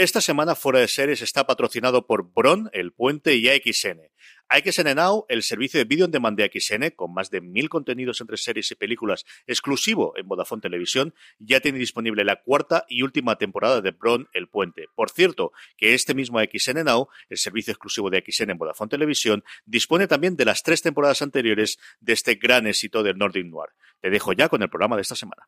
Esta semana Fuera de Series está patrocinado por Bron, El Puente y AXN. AXN Now, el servicio de vídeo en demand de AXN, con más de mil contenidos entre series y películas exclusivo en Vodafone Televisión, ya tiene disponible la cuarta y última temporada de Bron, El Puente. Por cierto, que este mismo AXN Now, el servicio exclusivo de AXN en Vodafone Televisión, dispone también de las tres temporadas anteriores de este gran éxito del Nordic Noir. Te dejo ya con el programa de esta semana.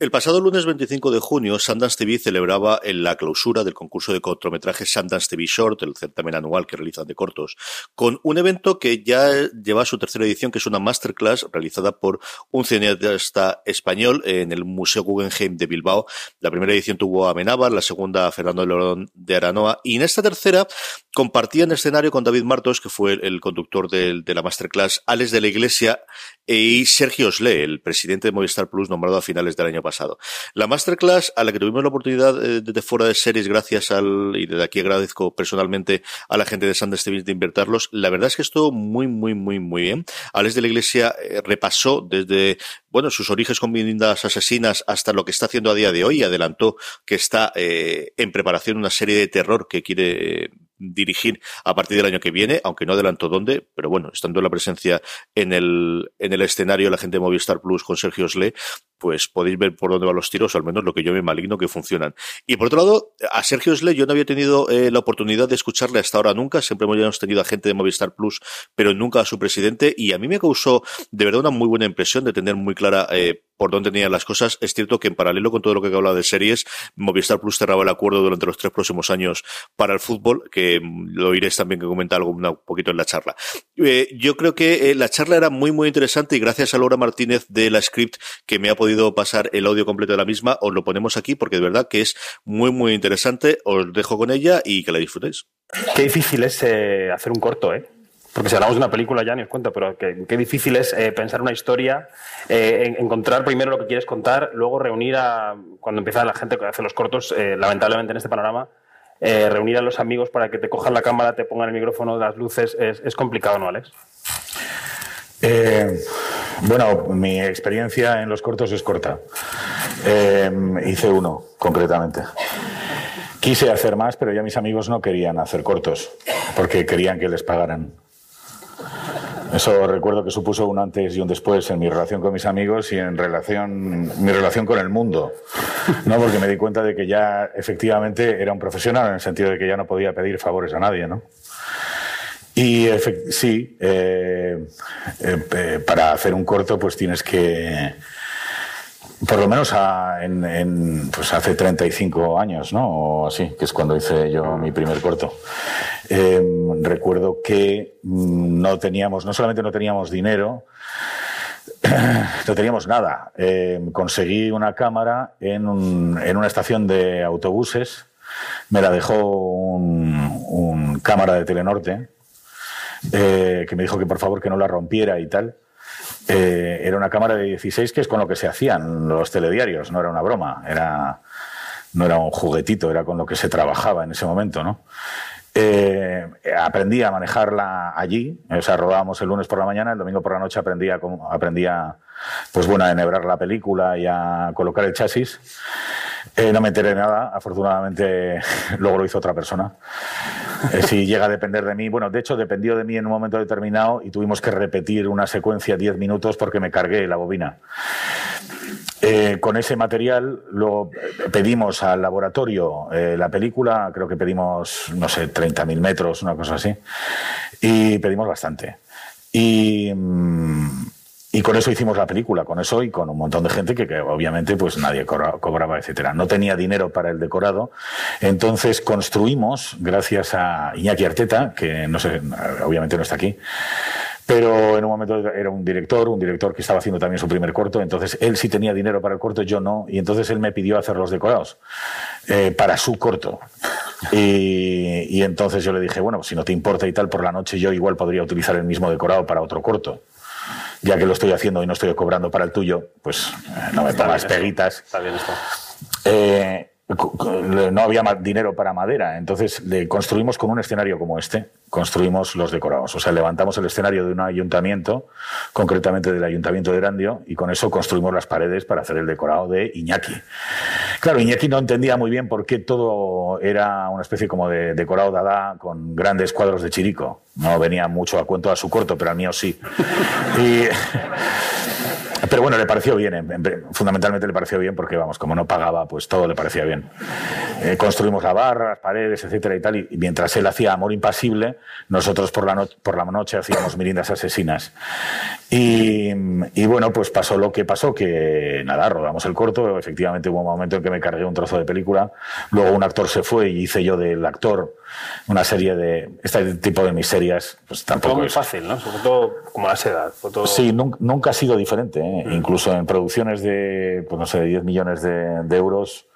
El pasado lunes 25 de junio, Sundance TV celebraba la clausura del concurso de cortometrajes Sundance TV Short, el certamen anual que realizan de cortos, con un evento que ya lleva su tercera edición, que es una masterclass realizada por un cineasta español en el Museo Guggenheim de Bilbao. La primera edición tuvo a Menábar, la segunda a Fernando León de Aranoa, y en esta tercera compartían escenario con David Martos, que fue el conductor de, de la masterclass, Alex de la Iglesia y Sergio Osle, el presidente de Movistar Plus, nombrado a finales del año pasado. La masterclass a la que tuvimos la oportunidad eh, de fuera de series gracias al, y desde aquí agradezco personalmente a la gente de Sundance TV de invertirlos, la verdad es que estuvo muy, muy, muy, muy bien. Alex de la Iglesia eh, repasó desde, bueno, sus orígenes con viviendas asesinas hasta lo que está haciendo a día de hoy adelantó que está eh, en preparación una serie de terror que quiere dirigir a partir del año que viene, aunque no adelantó dónde, pero bueno, estando la presencia en el, en el escenario, la gente de Movistar Plus con Sergio Osle, pues podéis ver por dónde van los tiros, o al menos lo que yo me maligno que funcionan. Y por otro lado, a Sergio Osle yo no había tenido eh, la oportunidad de escucharle hasta ahora nunca, siempre hemos tenido a gente de Movistar Plus, pero nunca a su presidente, y a mí me causó de verdad una muy buena impresión de tener muy clara eh, por dónde tenían las cosas. Es cierto que en paralelo con todo lo que he hablado de series, Movistar Plus cerraba el acuerdo durante los tres próximos años para el fútbol, que lo oiréis también que comenta algo un poquito en la charla. Eh, yo creo que eh, la charla era muy, muy interesante y gracias a Laura Martínez de la Script que me ha podido pasar el audio completo de la misma, os lo ponemos aquí porque de verdad que es muy, muy interesante. Os dejo con ella y que la disfrutéis. Qué difícil es eh, hacer un corto, ¿eh? Porque si hablamos de una película ya ni os cuento, pero qué, qué difícil es eh, pensar una historia, eh, encontrar primero lo que quieres contar, luego reunir a, cuando empieza la gente que hace los cortos, eh, lamentablemente en este panorama, eh, reunir a los amigos para que te cojan la cámara, te pongan el micrófono, las luces, es, es complicado, ¿no, Alex? Eh, bueno, mi experiencia en los cortos es corta. Eh, hice uno, concretamente. Quise hacer más, pero ya mis amigos no querían hacer cortos, porque querían que les pagaran. Eso recuerdo que supuso un antes y un después en mi relación con mis amigos y en relación, mi relación con el mundo. ¿no? Porque me di cuenta de que ya efectivamente era un profesional en el sentido de que ya no podía pedir favores a nadie, ¿no? Y sí, eh, eh, eh, para hacer un corto pues tienes que, por lo menos a- en, en, pues hace 35 años, ¿no? O así, que es cuando hice yo mi primer corto. Eh, recuerdo que mm, no teníamos, no solamente no teníamos dinero, no teníamos nada. Eh, conseguí una cámara en, un- en una estación de autobuses. Me la dejó un, un cámara de Telenorte eh, que me dijo que por favor que no la rompiera y tal. Eh, era una cámara de 16 que es con lo que se hacían los telediarios, no era una broma, era, no era un juguetito, era con lo que se trabajaba en ese momento, ¿no? Eh, aprendí a manejarla allí, o sea, rodábamos el lunes por la mañana, el domingo por la noche aprendí a, aprendí a, pues bueno, a enhebrar la película y a colocar el chasis. Eh, no me enteré nada, afortunadamente luego lo hizo otra persona. Eh, si llega a depender de mí, bueno, de hecho dependió de mí en un momento determinado y tuvimos que repetir una secuencia 10 minutos porque me cargué la bobina. Eh, con ese material lo pedimos al laboratorio eh, la película, creo que pedimos, no sé, 30.000 metros, una cosa así, y pedimos bastante. Y, mm, y con eso hicimos la película, con eso y con un montón de gente que, obviamente pues nadie cobra- cobraba, etcétera. No tenía dinero para el decorado, entonces construimos, gracias a Iñaki Arteta, que no sé, obviamente no está aquí, pero en un momento era un director, un director que estaba haciendo también su primer corto, entonces él sí tenía dinero para el corto, yo no, y entonces él me pidió hacer los decorados eh, para su corto. Y entonces yo le dije, bueno, si no te importa y tal, por la noche yo igual podría utilizar el mismo decorado para otro corto. Ya que lo estoy haciendo y no estoy cobrando para el tuyo, pues eh, no me Está esto. peguitas. Está bien esto. Eh, no había dinero para madera, entonces le construimos con un escenario como este, construimos los decorados. O sea, levantamos el escenario de un ayuntamiento, concretamente del ayuntamiento de Erandio, y con eso construimos las paredes para hacer el decorado de Iñaki. Claro, Iñaki no entendía muy bien por qué todo era una especie como de decorado dada con grandes cuadros de chirico. No venía mucho a cuento a su corto, pero al mío sí. Y- pero bueno, le pareció bien, en- en- fundamentalmente le pareció bien porque, vamos, como no pagaba, pues todo le parecía bien. Eh, construimos la barra, las paredes, etcétera y tal, y, y mientras él hacía Amor Impasible, nosotros por la, no- por la noche hacíamos Mirindas Asesinas. Y, y bueno, pues pasó lo que pasó, que nada, rodamos el corto, efectivamente hubo un momento en que me cargué un trozo de película, luego un actor se fue y hice yo del actor una serie de, este tipo de miserias, pues Todo tampoco muy es- fácil, ¿no? Sobre todo como la seda. todo- Sí, nun- nunca ha sido diferente. ¿eh? Incluso en producciones de, pues no sé, de 10 millones de, de euros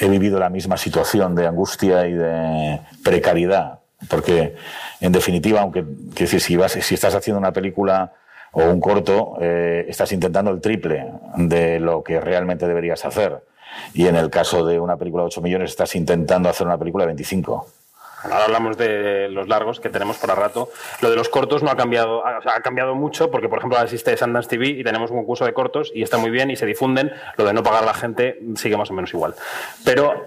he vivido la misma situación de angustia y de precariedad. Porque, en definitiva, aunque quiero decir, si, vas, si estás haciendo una película o un corto, eh, estás intentando el triple de lo que realmente deberías hacer. Y en el caso de una película de 8 millones, estás intentando hacer una película de 25. Ahora hablamos de los largos que tenemos por a rato. Lo de los cortos no ha cambiado, ha cambiado mucho porque, por ejemplo, existe Sundance TV y tenemos un concurso de cortos y está muy bien y se difunden. Lo de no pagar a la gente sigue más o menos igual. Pero,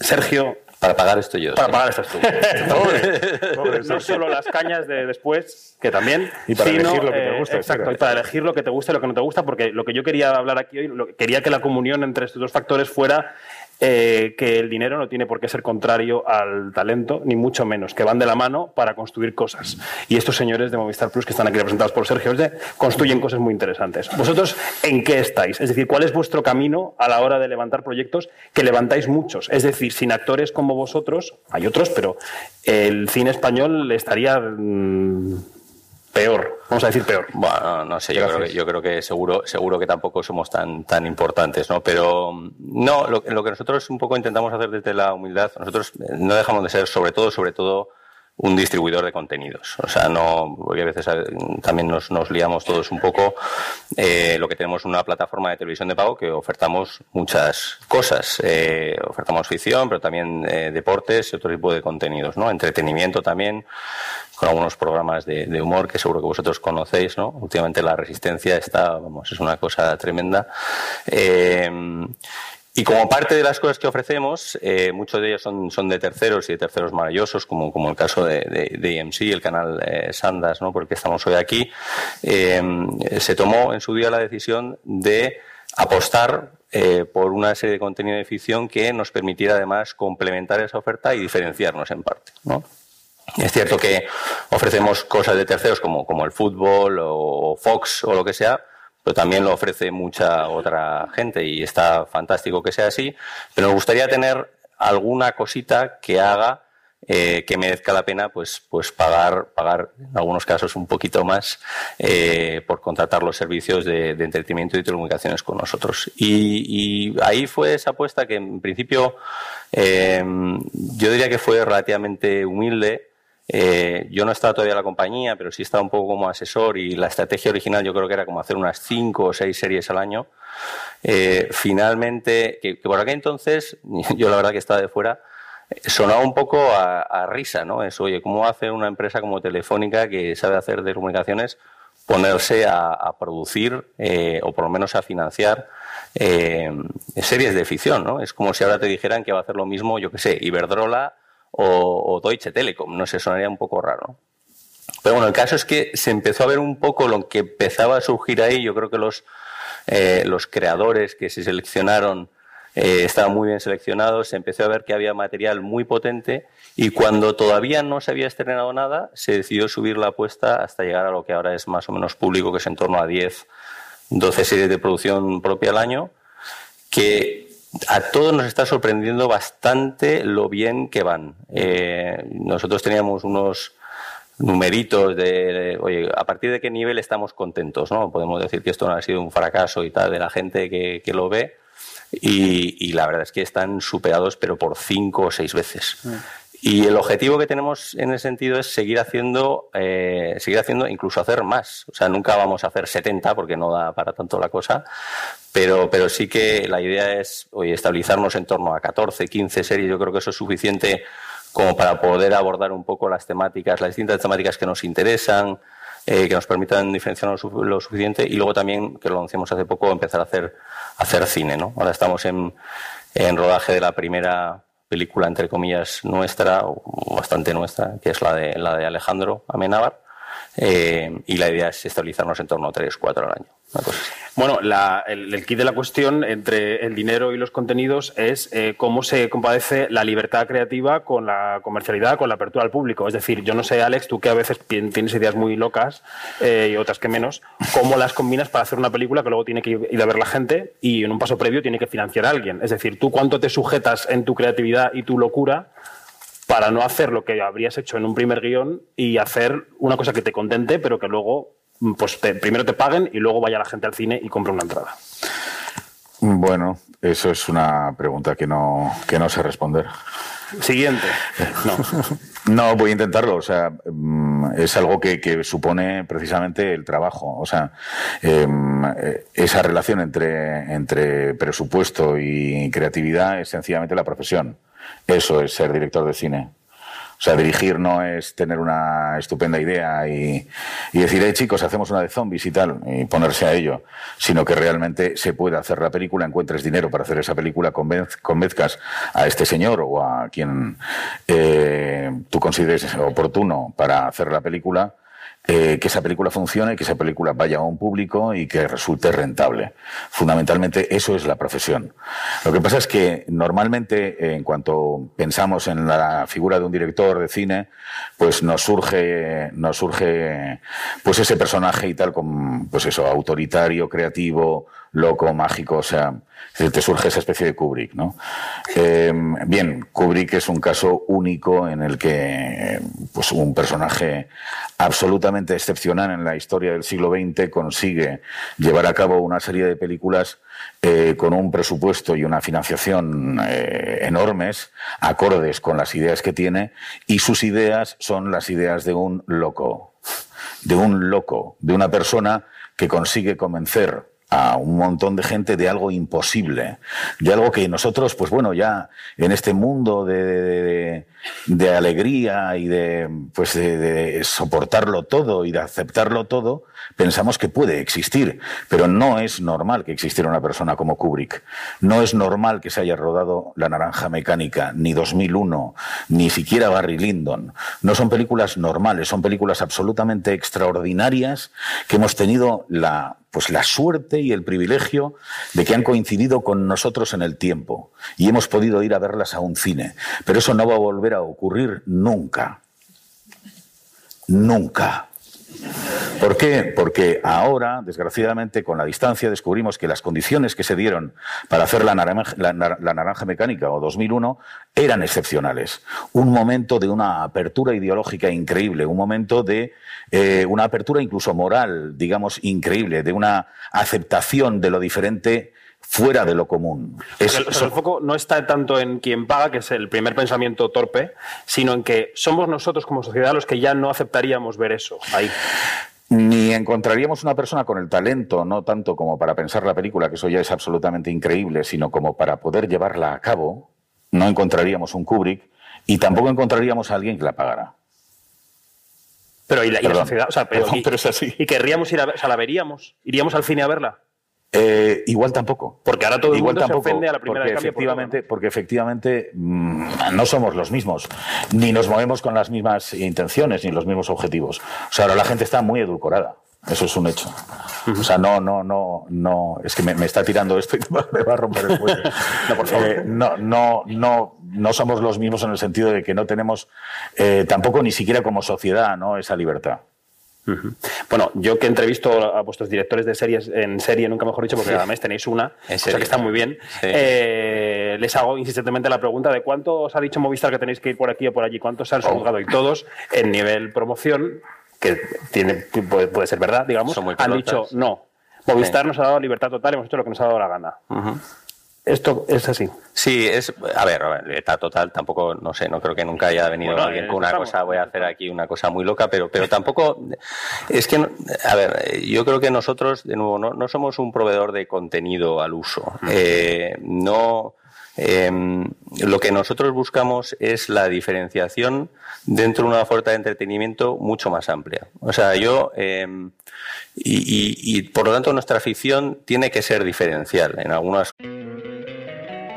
Sergio, Para pagar esto yo. para sí. pagar estás tú. Pobre, pobre. No solo las cañas de después, que también. Y para sino, elegir lo que te eh, gusta, Exacto, etcétera. y para elegir lo que te gusta y lo que no te gusta, porque lo que yo quería hablar aquí hoy, lo- quería que la comunión entre estos dos factores fuera eh, que el dinero no tiene por qué ser contrario al talento, ni mucho menos, que van de la mano para construir cosas. Y estos señores de Movistar Plus, que están aquí representados por Sergio Olle, construyen cosas muy interesantes. ¿Vosotros en qué estáis? Es decir, ¿cuál es vuestro camino a la hora de levantar proyectos? Que levantáis muchos. Es decir, sin actores como vosotros, hay otros, pero el cine español estaría mm, peor. Vamos a decir peor. Bueno, no, no sé, yo creo, que, yo creo que seguro, seguro que tampoco somos tan, tan importantes, ¿no? Pero no, lo, lo que nosotros un poco intentamos hacer desde la humildad, nosotros eh, no dejamos de ser, sobre todo, sobre todo, un distribuidor de contenidos. O sea, no, porque a veces eh, también nos, liamos todos un poco. Eh, lo que tenemos una plataforma de televisión de pago que ofertamos muchas cosas. Eh, ofertamos ficción, pero también deportes y otro tipo de contenidos, ¿no? Entretenimiento también, con algunos programas de, de humor que seguro que vosotros conocéis, ¿no? Últimamente la resistencia está, vamos, es una cosa tremenda. Y como parte de las cosas que ofrecemos, eh, muchos de ellos son, son de terceros y de terceros maravillosos, como, como el caso de, de, de EMC, el canal eh, Sandas, ¿no? porque estamos hoy aquí, eh, se tomó en su día la decisión de apostar eh, por una serie de contenido de ficción que nos permitiera además complementar esa oferta y diferenciarnos en parte. Es cierto que ofrecemos cosas de terceros como, como el fútbol o Fox o lo que sea, pero también lo ofrece mucha otra gente y está fantástico que sea así, pero nos gustaría tener alguna cosita que haga eh, que merezca la pena pues, pues pagar, pagar en algunos casos un poquito más eh, por contratar los servicios de, entretenimiento y telecomunicaciones con nosotros. Y, y ahí fue esa apuesta que en principio eh, yo diría que fue relativamente humilde. Eh, yo no estaba todavía en la compañía, pero sí estaba un poco como asesor y la estrategia original yo creo que era como hacer unas cinco o seis series al año. Eh, finalmente, que, por aquel entonces, yo la verdad que estaba de fuera, sonaba un poco a, risa, ¿no? Es, oye, ¿cómo hace una empresa como Telefónica que sabe hacer de comunicaciones ponerse a, producir eh, o por lo menos a financiar series de ficción, ¿no? Es como si ahora te dijeran que va a hacer lo mismo, yo que sé, Iberdrola o, Deutsche Telekom, no sé, sonaría un poco raro. Pero bueno, el caso es que se empezó a ver un poco lo que empezaba a surgir ahí. Yo creo que los, eh, los creadores que se seleccionaron eh, estaban muy bien seleccionados, se empezó a ver que había material muy potente y cuando todavía no se había estrenado nada, se decidió subir la apuesta hasta llegar a lo que ahora es más o menos público, que es en torno a 10, 12 series de producción propia al año, que a todos nos está sorprendiendo bastante lo bien que van. Eh, nosotros teníamos unos numeritos de, oye, a partir de qué nivel estamos contentos, ¿no? Podemos decir que esto no ha sido un fracaso y tal de la gente que, que lo ve. Y, y, la verdad es que están superados, pero por cinco o seis veces. Y el objetivo que tenemos en ese sentido es seguir haciendo, eh, seguir haciendo, incluso hacer más. O sea, nunca vamos a hacer 70 porque no da para tanto la cosa, pero, pero sí que la idea es oye, estabilizarnos en torno a 14, 15 series. Yo creo que eso es suficiente como para poder abordar un poco las temáticas, las distintas temáticas que nos interesan, eh, que nos permitan diferenciarnos lo suficiente y luego también, que lo anunciamos hace poco, empezar a hacer, hacer cine. Ahora estamos en, en rodaje de la primera película, entre comillas, nuestra, o bastante nuestra, que es la de, la de Alejandro Amenábar. Eh, y la idea es estabilizarnos en torno a 3, 4 al año. Bueno, el, kit de la cuestión entre el dinero y los contenidos es eh, cómo se compadece la libertad creativa con la comercialidad, con la apertura al público. Es decir, yo no sé, Alex, tú que a veces tienes ideas muy locas eh, y otras que menos, cómo las combinas para hacer una película que luego tiene que ir a ver la gente y en un paso previo tiene que financiar a alguien. Es decir, tú cuánto te sujetas en tu creatividad y tu locura para no hacer lo que habrías hecho en un primer guion y hacer una cosa que te contente, pero que luego pues primero te paguen y luego vaya la gente al cine y compre una entrada. Bueno, eso es una pregunta que no, que no sé responder. Siguiente. No. no, voy a intentarlo. O sea, mm, es algo que, supone precisamente el trabajo. O sea, em, esa relación entre, entre presupuesto y creatividad es sencillamente la profesión. Eso es ser director de cine. O sea, dirigir no es tener una estupenda idea y, decir, eh, chicos, hacemos una de zombies y tal, y ponerse a ello, sino que realmente se puede hacer la película, encuentres dinero para hacer esa película, convenzcas a este señor o a quien eh, tú consideres oportuno para hacer la película eh, que esa película funcione, que esa película vaya a un público y que resulte rentable. Fundamentalmente eso es la profesión. Lo que pasa es que normalmente en cuanto pensamos en la figura de un director de cine, pues nos surge, nos surge pues ese personaje y tal como pues eso, autoritario, creativo, loco, mágico, o sea, te surge esa especie de Kubrick, ¿no? Eh, bien, Kubrick es un caso único en el que pues un personaje absolutamente excepcional en la historia del siglo XX consigue llevar a cabo una serie de películas eh, con un presupuesto y una financiación eh, enormes, acordes con las ideas que tiene, y sus ideas son las ideas de un loco, de un loco, de una persona que consigue convencer a un montón de gente de algo imposible, de algo que nosotros, pues bueno, ya en este mundo de, de, alegría y de, pues de, soportarlo todo y de aceptarlo todo, pensamos que puede existir, pero no es normal que existiera una persona como Kubrick. No es normal que se haya rodado La Naranja Mecánica, ni 2001, ni siquiera Barry Lyndon. No son películas normales, son películas absolutamente extraordinarias que hemos tenido la pues la suerte y el privilegio de que han coincidido con nosotros en el tiempo y hemos podido ir a verlas a un cine. Pero eso no va a volver a ocurrir nunca. Nunca. ¿Por qué? Porque ahora, desgraciadamente, con la distancia, descubrimos que las condiciones que se dieron para hacer la naranja, la, naranja, mecánica o 2001 eran excepcionales. Un momento de una apertura ideológica increíble, un momento de eh, una apertura incluso moral, digamos, increíble, de una aceptación de lo diferente fuera de lo común. el, foco no está tanto en quien paga, que es el primer pensamiento torpe, sino en que somos nosotros como sociedad los que ya no aceptaríamos ver eso ahí. Ni encontraríamos una persona con el talento, no tanto como para pensar la película, que eso ya es absolutamente increíble, sino como para poder llevarla a cabo, no encontraríamos un Kubrick y tampoco encontraríamos a alguien que la pagara. Pero y la, sociedad, o sea, pero, pero es así. Y querríamos ir a ver, o sea, la veríamos, iríamos al cine a verla. Eh, igual tampoco. Porque ahora todo el igual mundo tampoco, se ofende a la primera porque efectivamente, porque efectivamente mm, no somos los mismos, ni nos movemos con las mismas intenciones, ni los mismos objetivos. O sea, ahora la gente está muy edulcorada. Eso es un hecho. O sea, no, no, no, no. Es que me, me está tirando esto y me va a romper el cuello. no, por favor. Eh, no, no, no, no somos los mismos en el sentido de que no tenemos eh, tampoco ni siquiera como sociedad, ¿no? Esa libertad. Bueno, yo que entrevisto a vuestros directores de series en serie, nunca mejor dicho, porque además tenéis una, o sea que está muy bien, eh, les hago insistentemente la pregunta de cuánto os ha dicho Movistar que tenéis que ir por aquí o por allí, cuántos han juzgado y todos en nivel promoción, que tiene, puede, ser verdad, digamos, han dicho no. Movistar nos ha dado libertad total y hemos hecho lo que nos ha dado la gana. Esto es así. Sí, es. A ver, libertad total, tampoco, no sé, no creo que nunca haya venido alguien con una cosa, voy a hacer aquí una cosa muy loca, pero, pero tampoco. Es que, a ver, yo creo que nosotros, de nuevo, no, no somos un proveedor de contenido al uso. Eh, no. Em, lo que nosotros buscamos es la diferenciación dentro de una oferta de entretenimiento mucho más amplia. O sea, yo. Em, y, y por lo tanto, nuestra afición tiene que ser diferencial en algunas.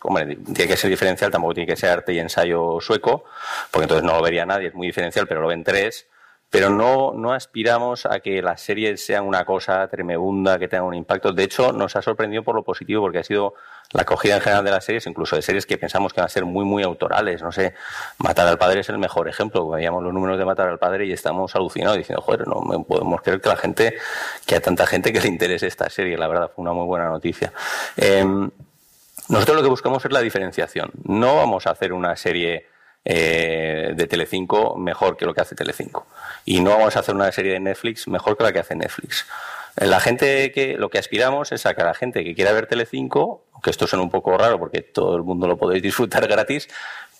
tiene que ser diferencial, tampoco tiene que ser arte y ensayo sueco, porque entonces no lo vería nadie, es muy diferencial, pero lo ven tres. Pero no, no aspiramos a que las series sean una cosa tremenda, que tengan un impacto. De hecho, nos ha sorprendido por lo positivo, porque ha sido la acogida en general de las series, incluso de series que pensamos que van a ser muy, muy autorales. No sé, Matar al Padre es el mejor ejemplo. Veíamos los números de Matar al Padre y estamos alucinados diciendo, joder, no podemos creer que la gente, que a tanta gente que le interese esta serie. La verdad, fue una muy buena noticia. Em, nosotros lo que buscamos es la diferenciación. No vamos a hacer una serie eh, de Telecinco mejor que lo que hace Telecinco. Y no vamos a hacer una serie de Netflix mejor que la que hace Netflix. La gente que lo que aspiramos es a que la gente que quiera ver Telecinco, que esto suena un poco raro porque todo el mundo lo podéis disfrutar gratis,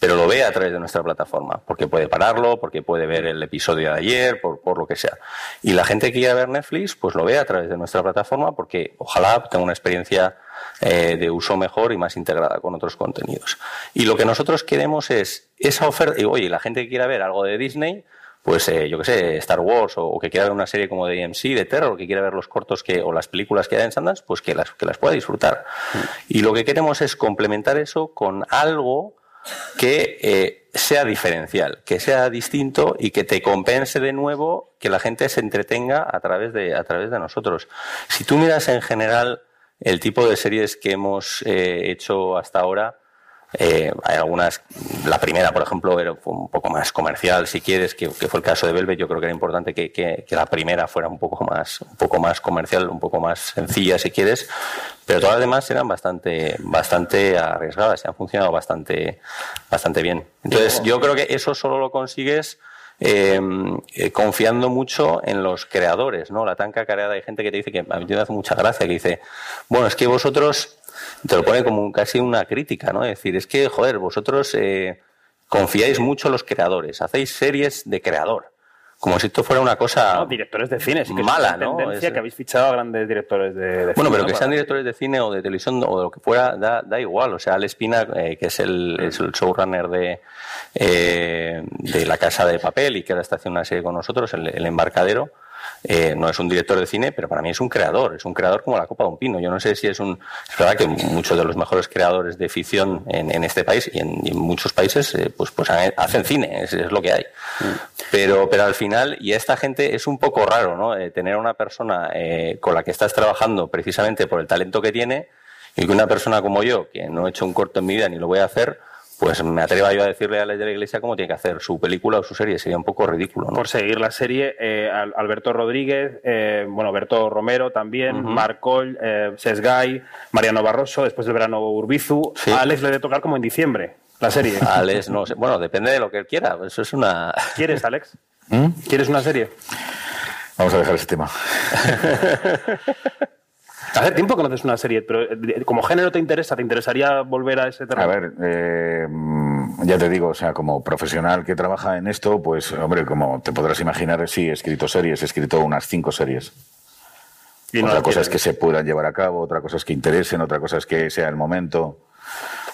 pero lo vea a través de nuestra plataforma, porque puede pararlo, porque puede ver el episodio de ayer, por, por lo que sea. Y la gente que quiera ver Netflix, pues lo vea a través de nuestra plataforma, porque ojalá tenga una experiencia eh, de uso mejor y más integrada con otros contenidos. Y lo que nosotros queremos es esa oferta, y oye, la gente que quiera ver algo de Disney, pues eh, yo que sé, Star Wars o, que quiera ver una serie como de AMC, de terror, que quiera ver los cortos que, o las películas que hay en Sundance, pues que las, que las pueda disfrutar. Y lo que queremos es complementar eso con algo que eh, sea diferencial, que sea distinto y que te compense de nuevo que la gente se entretenga a través de, a través de nosotros. Si tú miras en general el tipo de series que hemos eh, hecho hasta ahora, eh, hay algunas, la primera, por ejemplo, era un poco más comercial, si quieres, que, fue el caso de Velvet. Yo creo que era importante que, que, la primera fuera un poco más, un poco más comercial, un poco más sencilla, si quieres. Pero todas las demás eran bastante, bastante arriesgadas y han funcionado bastante, bastante bien. Entonces, yo creo que eso solo lo consigues Em, eh, confiando mucho en los creadores, ¿no? La tan cacareada hay gente que te dice que a mí me hace mucha gracia, que dice, bueno, es que vosotros, te lo pone como casi una crítica, ¿no? Es decir, es que, joder, vosotros eh, confiáis mucho en los creadores, hacéis series de creador como si esto fuera una cosa directores de cine sí que mala, es ¿no? tendencia que habéis fichado a grandes directores de, bueno, pero que sean directores de cine o de televisión o de lo que fuera da, da igual. O sea, Al Espina, eh, que es el, es el showrunner de eh, de La Casa de Papel y que ahora está haciendo una serie con nosotros, el embarcadero eh, no es un director de cine, pero para mí es un creador, es un creador como la copa de un pino. Yo no sé si es un... Es verdad que muchos de los mejores creadores de ficción en, este país y en, muchos países eh, pues, pues hacen cine, es, lo que hay. Pero, pero al final, y a esta gente es un poco raro, ¿no? Eh, tener a una persona con la que estás trabajando precisamente por el talento que tiene y que una persona como yo, que no he hecho un corto en mi vida ni lo voy a hacer, pues me atreva yo a decirle a la de la iglesia cómo tiene que hacer su película o su serie. Sería un poco ridículo. ¿no? Por seguir la serie, eh, Alberto Rodríguez, eh, bueno, Alberto Romero también, uh Marcol, eh, Sesgay, Mariano Barroso, después del verano Urbizu. A Alex le debe tocar como en diciembre la serie. Alex, no sé. Bueno, depende de lo que él quiera. Eso es una. ¿Quieres, Alex? ¿Mm? ¿Quieres una serie? Vamos a dejar ese tema. Hace tiempo que no haces una serie, pero eh, como género te interesa, ¿te interesaría volver a ese terreno? A ver, eh, ya te digo, o sea, como profesional que trabaja en esto, pues, hombre, como te podrás imaginar, sí, he escrito series, he escrito unas cinco series. Y no otra cosa quieren. es que se puedan llevar a cabo, otra cosa es que interesen, otra cosa es que sea el momento,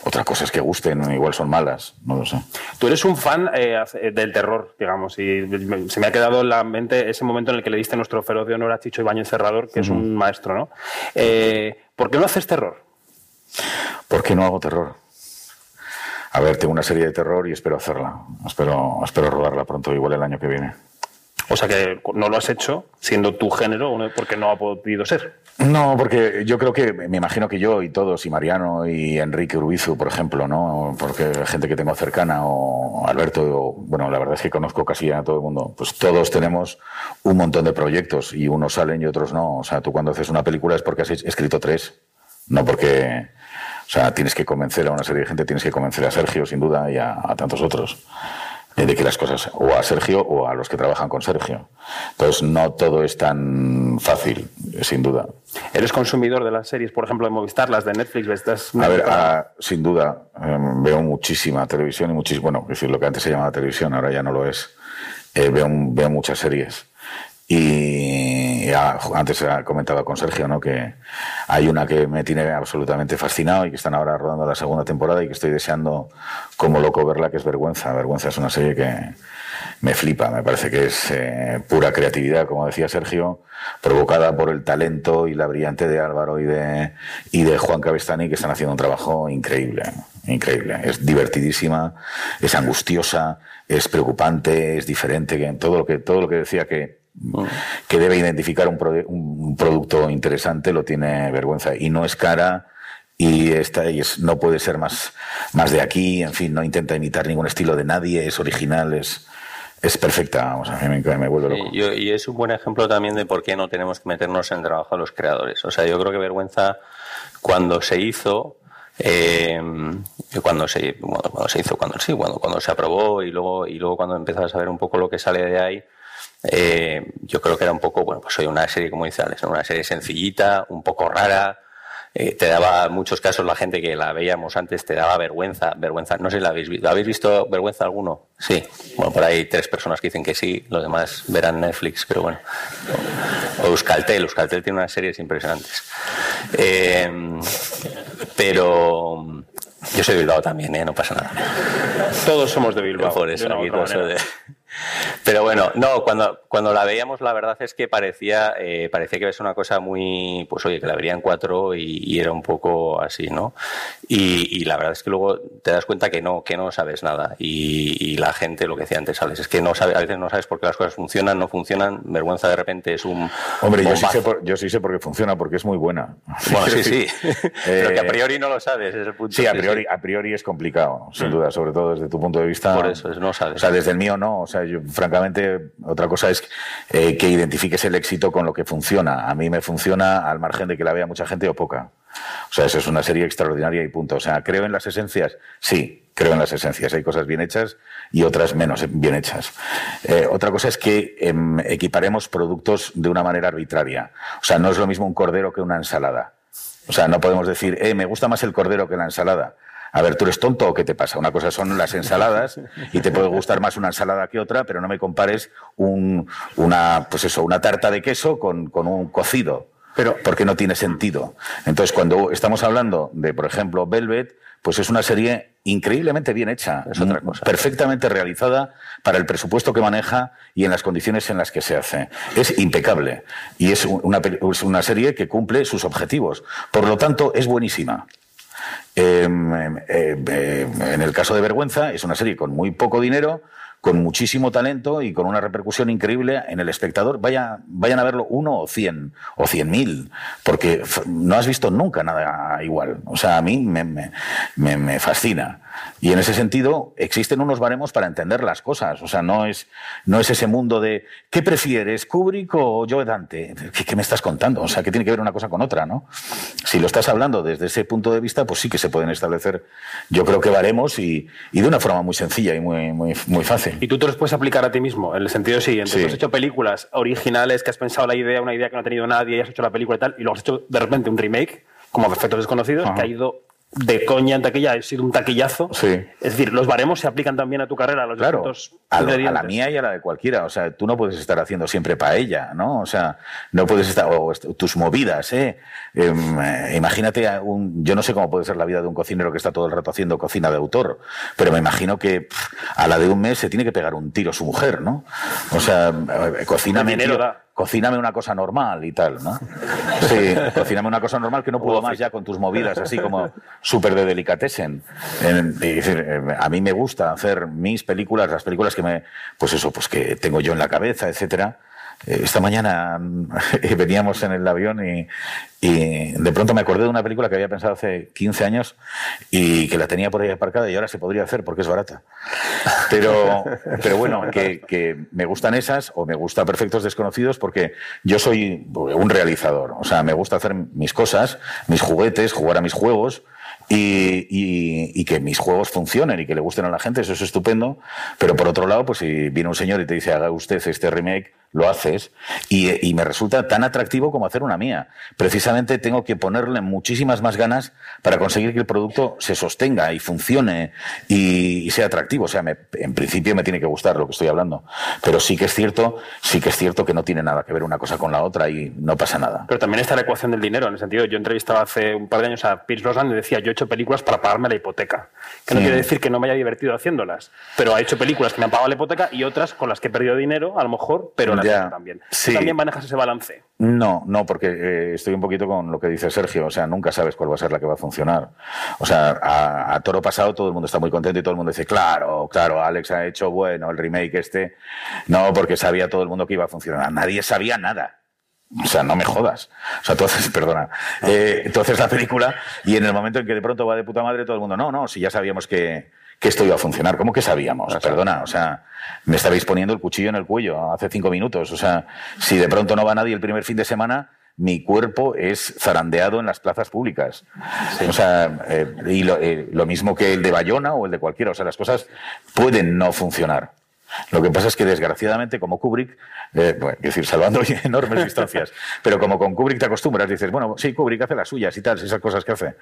otra cosa es que gusten, igual son malas, no lo sé. Tú eres un fan eh, hace- del terror, digamos, y se me ha quedado en la mente ese momento en el que le diste nuestro feroz de honor a Chicho Ibañez Serrador, que es un maestro, ¿no? Eh, ¿Por qué no haces terror? ¿Por qué no hago terror? A ver, tengo una serie de terror y espero hacerla. Espero, espero rodarla pronto, igual el año que viene. O sea que no lo has hecho siendo tu género, porque no ha podido ser. No, porque yo creo que, me imagino que yo y todos, y Mariano y Enrique Urbizu, por ejemplo, ¿no? Porque gente que tengo cercana, o Alberto, o, bueno, la verdad es que conozco casi a todo el mundo, pues todos tenemos un montón de proyectos y unos salen y otros no. O sea, tú cuando haces una película es porque has escrito tres, no porque, o sea, tienes que convencer a una serie de gente, tienes que convencer a Sergio, sin duda, y a tantos otros eh, de que las cosas, o a Sergio o a los que trabajan con Sergio. Entonces, no todo es tan fácil, sin duda. ¿Eres consumidor de las series, por ejemplo, de Movistar, las de Netflix? ves estas- A ver, ah, sin duda, eh, veo muchísima televisión y muchísimo, bueno, es decir, lo que antes se llamaba televisión, ahora ya no lo es. Eh, veo, veo muchas series. Y ya, antes ha comentado con Sergio, ¿no? Que hay una que me tiene absolutamente fascinado y que están ahora rodando la segunda temporada y que estoy deseando como loco verla, que es Vergüenza. Vergüenza es una serie que me flipa, me parece que es eh, pura creatividad, como decía Sergio, provocada por el talento y la brillante de Álvaro y de, y de Juan Cabestani, que están haciendo un trabajo increíble, increíble. Es divertidísima, es angustiosa, es preocupante, es diferente, todo lo que, todo lo que decía que, que debe identificar un, prode- un producto interesante lo tiene vergüenza y no es cara y esta y es, no puede ser más, más de aquí, en fin, no intenta imitar ningún estilo de nadie, es original, es, es perfecta, vamos, a mí me, me vuelve loco. Sí, yo- y es un buen ejemplo también de por qué no tenemos que meternos en el trabajo de los creadores. O sea, yo creo que Vergüenza, cuando se hizo, eh, cuando se bueno, cuando se hizo, cuando sí, cuando, cuando se aprobó y luego, y luego cuando empiezas a saber un poco lo que sale de ahí, eh, yo creo que era un poco, bueno, pues soy una serie, como dice Alex, ¿no? una serie sencillita, un poco rara, eh, te daba, en muchos casos, la gente que la veíamos antes te daba vergüenza, vergüenza. No sé si la habéis visto. ¿Habéis visto vergüenza alguno? Sí. Bueno, por ahí tres personas que dicen que sí, los demás verán Netflix, pero bueno. O Euskaltel, Euskaltel tiene unas series impresionantes. Eh, pero yo soy de Bilbao también, ¿eh? no pasa nada. Todos somos de Bilbao. Por eso, de aquí Pero bueno, no, cuando, cuando la veíamos, la verdad es que parecía, eh, parecía que es una cosa muy, pues oye, que la verían cuatro y, y era un poco así, ¿no? Y, y la verdad es que luego te das cuenta que no, que no sabes nada. Y, y la gente, lo que decía antes, Alex, es que no sabe, a veces no sabes por qué las cosas funcionan, no funcionan. Vergüenza de repente es un. Hombre, yo sí, sé por, yo sí sé por qué funciona, porque es muy buena. Bueno, sí, sí. Pero que a Eh, priori no lo sabes, es el punto. Sí, a priori, a priori es complicado, sin duda, sobre todo desde tu punto de vista. Por eso, es- no sabes. O sea, desde el mío no. O sea, yo, francamente, otra cosa es eh, que identifiques el éxito con lo que funciona. A mí me funciona al margen de que la vea mucha gente o poca. O sea, eso es una serie extraordinaria y punto. O sea, ¿creo en las esencias? Sí, creo en las esencias. Hay cosas bien hechas y otras menos bien hechas. Eh, otra cosa es que em, equiparemos productos de una manera arbitraria. O sea, no es lo mismo un cordero que una ensalada. O sea, no podemos decir, eh, me gusta más el cordero que la ensalada. A ver, ¿tú eres tonto o qué te pasa? Una cosa son las ensaladas y te puede gustar más una ensalada que otra, pero no me compares un, una, pues eso, una tarta de queso con, con un cocido. Pero, porque no tiene sentido. Entonces, cuando estamos hablando de, por ejemplo, Velvet, pues es una serie increíblemente bien hecha, Es otra cosa. perfectamente realizada para el presupuesto que maneja y en las condiciones en las que se hace. Es impecable y es una, es una serie que cumple sus objetivos. Por lo tanto, es buenísima. Eh, eh, eh, en el caso de Vergüenza, es una serie con muy poco dinero, con muchísimo talento y con una repercusión increíble en el espectador. Vaya, vayan a verlo uno o cien, o cien mil, porque no has visto nunca nada igual. O sea, a mí me- me fascina. Y en ese sentido, existen unos baremos para entender las cosas. O sea, no es, no es ese mundo de ¿qué prefieres, Kubrick o Joe Dante? ¿Qué, qué me estás contando? O sea, que tiene que ver una cosa con otra, ¿no? Si lo estás hablando desde ese punto de vista, pues sí que se pueden establecer, yo creo que baremos y, y de una forma muy sencilla y muy, muy, muy fácil. Y tú te los puedes aplicar a ti mismo, en el sentido siguiente. Sí. Tú has hecho películas originales que has pensado la idea, una idea que no ha tenido nadie, y has hecho la película y tal, y luego has hecho de repente un remake, como Efectos Desconocidos, Ajá. que ha ido de coña en taquilla ha sido un taquillazo. Sí. Es decir, los baremos se aplican también a tu carrera, a los Claro, a, lo- a la mía y a la de cualquiera. O sea, tú no puedes estar haciendo siempre paella, ¿no? O sea, no puedes estar. O tus movidas, ¿eh? Em, eh, imagínate, un, yo no sé cómo puede ser la vida de un cocinero que está todo el rato haciendo cocina de autor, pero me imagino que pff, a la de un mes se tiene que pegar un tiro su mujer, ¿no? O sea, eh, dinero tío, da. Cocíname una cosa normal y tal, ¿no? Sí, cocíname una cosa normal que no puedo más ya con tus movidas así como súper de delicatessen. Eh, a mí me gusta hacer mis películas, las películas que me, pues eso, pues que tengo yo en la cabeza, etcétera. Esta mañana mm, veníamos en el avión y, y de pronto me acordé de una película que había pensado hace 15 años y que la tenía por ahí aparcada y ahora se podría hacer porque es barata. Pero, pero bueno, que, que me gustan esas o me gusta Perfectos Desconocidos porque yo soy un realizador. O sea, me gusta hacer mis cosas, mis juguetes, jugar a mis juegos. Y, y- y que mis juegos funcionen y que le gusten a la gente, eso es estupendo. Pero por otro lado, pues si viene un señor y te dice haga usted este remake, lo haces y, y me resulta tan atractivo como hacer una mía. Precisamente tengo que ponerle muchísimas más ganas para conseguir que el producto se sostenga y funcione y, y sea atractivo. O sea, me- en principio me tiene que gustar lo que estoy hablando. Pero sí que es cierto, sí que es cierto que no tiene nada que ver una cosa con la otra y no pasa nada. Pero también está la ecuación del dinero, en el sentido, yo entrevistaba hace un par de años a Pierce Brosnan y decía, yo he hecho películas para pagarme la hipoteca. Que no quiere decir que no me haya divertido haciéndolas, pero ha hecho películas que me han pagado la hipoteca y otras con las que he perdido dinero, a lo mejor, pero Ya. también. Sí. Tú también manejas ese balance. No, no, porque eh, estoy un poquito con lo que dice Sergio. O sea, nunca sabes cuál va a ser la que va a funcionar. O sea, a, a toro pasado todo el mundo está muy contento y todo el mundo dice, claro, claro, Alex ha hecho bueno el remake este. No, porque sabía todo el mundo que iba a funcionar. Nadie sabía nada. O sea, no me jodas. O sea, tú haces, perdona, eh, tú haces la película y en el momento en que de pronto va de puta madre todo el mundo, no, no, si ya sabíamos que, que esto iba a funcionar. ¿Cómo que sabíamos? Perdona, o sea, me estabais poniendo el cuchillo en el cuello hace cinco minutos. O sea, si de pronto no va nadie el primer fin de semana, mi cuerpo es zarandeado en las plazas públicas. O sea, eh, y lo, eh, lo mismo que el de Bayona o el de cualquiera. O sea, las cosas pueden no funcionar. Lo que pasa es que desgraciadamente como Kubrick, eh, es decir, salvando enormes distancias, pero como con Kubrick te acostumbras, dices, bueno, sí, Kubrick hace las suyas y tal, esas cosas que hace.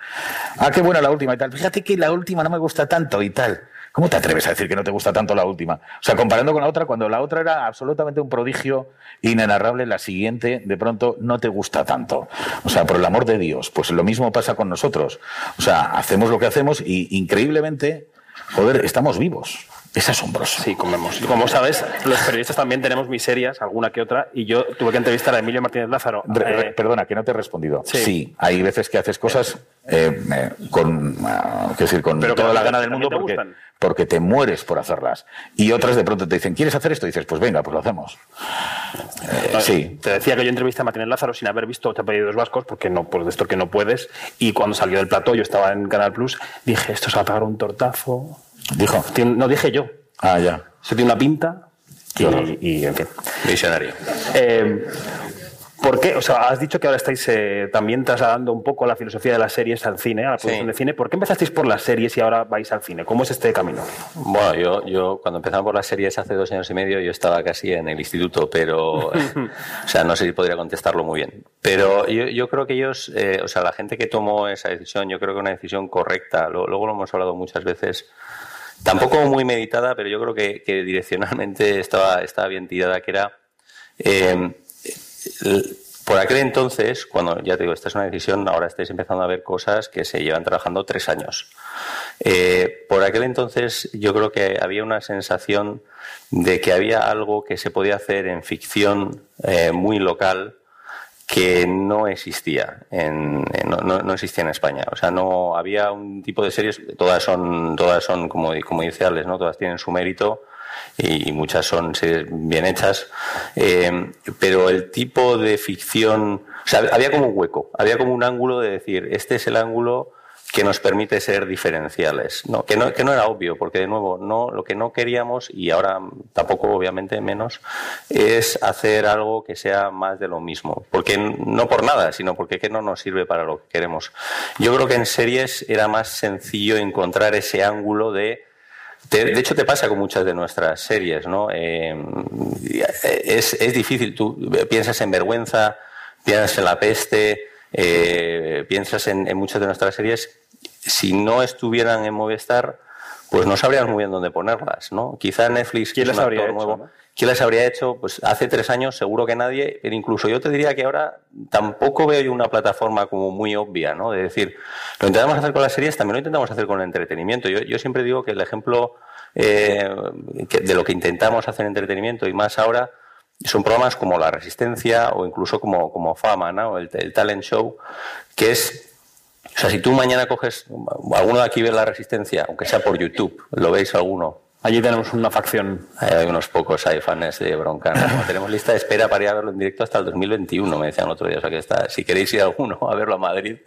Ah, qué buena la última y tal. Fíjate que la última no me gusta tanto y tal. ¿Cómo te atreves a decir que no te gusta tanto la última? O sea, comparando con la otra, cuando la otra era absolutamente un prodigio inenarrable, la siguiente de pronto no te gusta tanto. O sea, por el amor de Dios, pues lo mismo pasa con nosotros. O sea, hacemos lo que hacemos y increíblemente, joder, estamos vivos. Es asombroso. Sí, comemos. Y como sabes, los periodistas también tenemos miserias, alguna que otra, y yo tuve que entrevistar a Emilio Martínez Lázaro. Eh, perdona, que no te he respondido. Sí. Sí, hay veces que haces cosas eh, eh, con, ah, decir, con Pero toda la gana del mundo te porque, te mueres por hacerlas. Y otras de pronto te dicen, ¿quieres hacer esto? Y dices, pues venga, pues lo hacemos. Eh, sí. Te decía que yo entrevisté a Martínez Lázaro sin haber visto Te apellidos vascos, porque no, pues de esto que no puedes. Y cuando salió del plató, yo estaba en Canal Plus, dije, esto se va a pegar un tortazo. Dijo. No dije yo. Ah, ya. Se tiene una pinta. Y, y, en fin. Visionario. Eh, ¿Por qué? O sea, has dicho que ahora estáis eh, también trasladando un poco la filosofía de las series al cine, a la producción Sí. de cine. ¿Por qué empezasteis por las series y ahora vais al cine? ¿Cómo es este camino? Bueno, yo, yo cuando empezamos por las series hace dos años y medio, yo estaba casi en el instituto, pero, o sea, no sé si podría contestarlo muy bien. Pero yo, yo creo que ellos, eh, o sea, la gente que tomó esa decisión, yo creo que una decisión correcta, lo- luego lo hemos hablado muchas veces, tampoco muy meditada, pero yo creo que, direccionalmente estaba, estaba bien tirada, que era, el- por aquel entonces, cuando ya te digo, esta es una decisión, ahora estáis empezando a ver cosas que se llevan trabajando tres años. Eh, por aquel entonces yo creo que había una sensación de que había algo que se podía hacer en ficción eh, muy local que no existía en, no, no- existía en España. O sea no había un tipo de series todas son todas son como, como dice Alex no todas tienen su mérito y, y muchas son series bien hechas. Eh, pero el tipo de ficción o sea había como un hueco había como un ángulo de decir este es el ángulo que nos permite ser diferenciales. No, que, no, era obvio, porque de nuevo, no, lo que no queríamos, y ahora tampoco obviamente menos, es hacer algo que sea más de lo mismo. Porque no por nada, sino porque que no nos sirve para lo que queremos. Yo creo que en series era más sencillo encontrar ese ángulo de de hecho, te pasa con muchas de nuestras series, ¿no? Eh, es, es difícil. Tú piensas en vergüenza, piensas en la peste, eh, piensas en, en muchas de nuestras series, si no estuvieran en Movistar, pues no sabríamos muy bien dónde ponerlas, ¿no? Quizá Netflix, ¿Quién las habría hecho, nuevo, no? ¿quién las habría hecho? Pues hace tres años seguro que nadie, pero incluso yo te diría que ahora tampoco veo yo una plataforma como muy obvia, ¿no? De decir, lo intentamos hacer con las series, también lo intentamos hacer con el entretenimiento. Yo, yo siempre digo que el ejemplo eh, que- de lo que intentamos hacer en entretenimiento y más ahora son programas como La Resistencia o incluso como, como Fama, ¿no? El, el Talent Show, que es o sea, si tú mañana coges, alguno de aquí ve la resistencia, aunque sea por YouTube, ¿lo veis alguno? Allí tenemos una facción. Hay unos pocos, hay fans de Broncano. Como tenemos lista de espera para ir a verlo en directo hasta el 2021, me decían otro día. O sea que está, si queréis ir alguno a verlo a Madrid,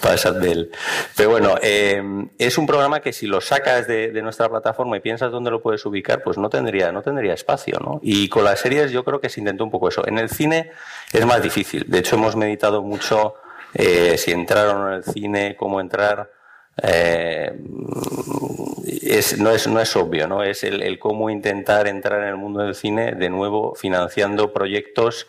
pasad de él. Pero bueno, eh, es un programa que si lo sacas de, de nuestra plataforma y piensas dónde lo puedes ubicar, pues no tendría, no tendría espacio, ¿no? Y con las series yo creo que se intentó un poco eso. En el cine es más difícil. De hecho, hemos meditado mucho eh, si entrar o no en el cine, cómo entrar. Eh, no, es, no es obvio, ¿no? Es el, cómo intentar entrar en el mundo del cine, de nuevo, financiando proyectos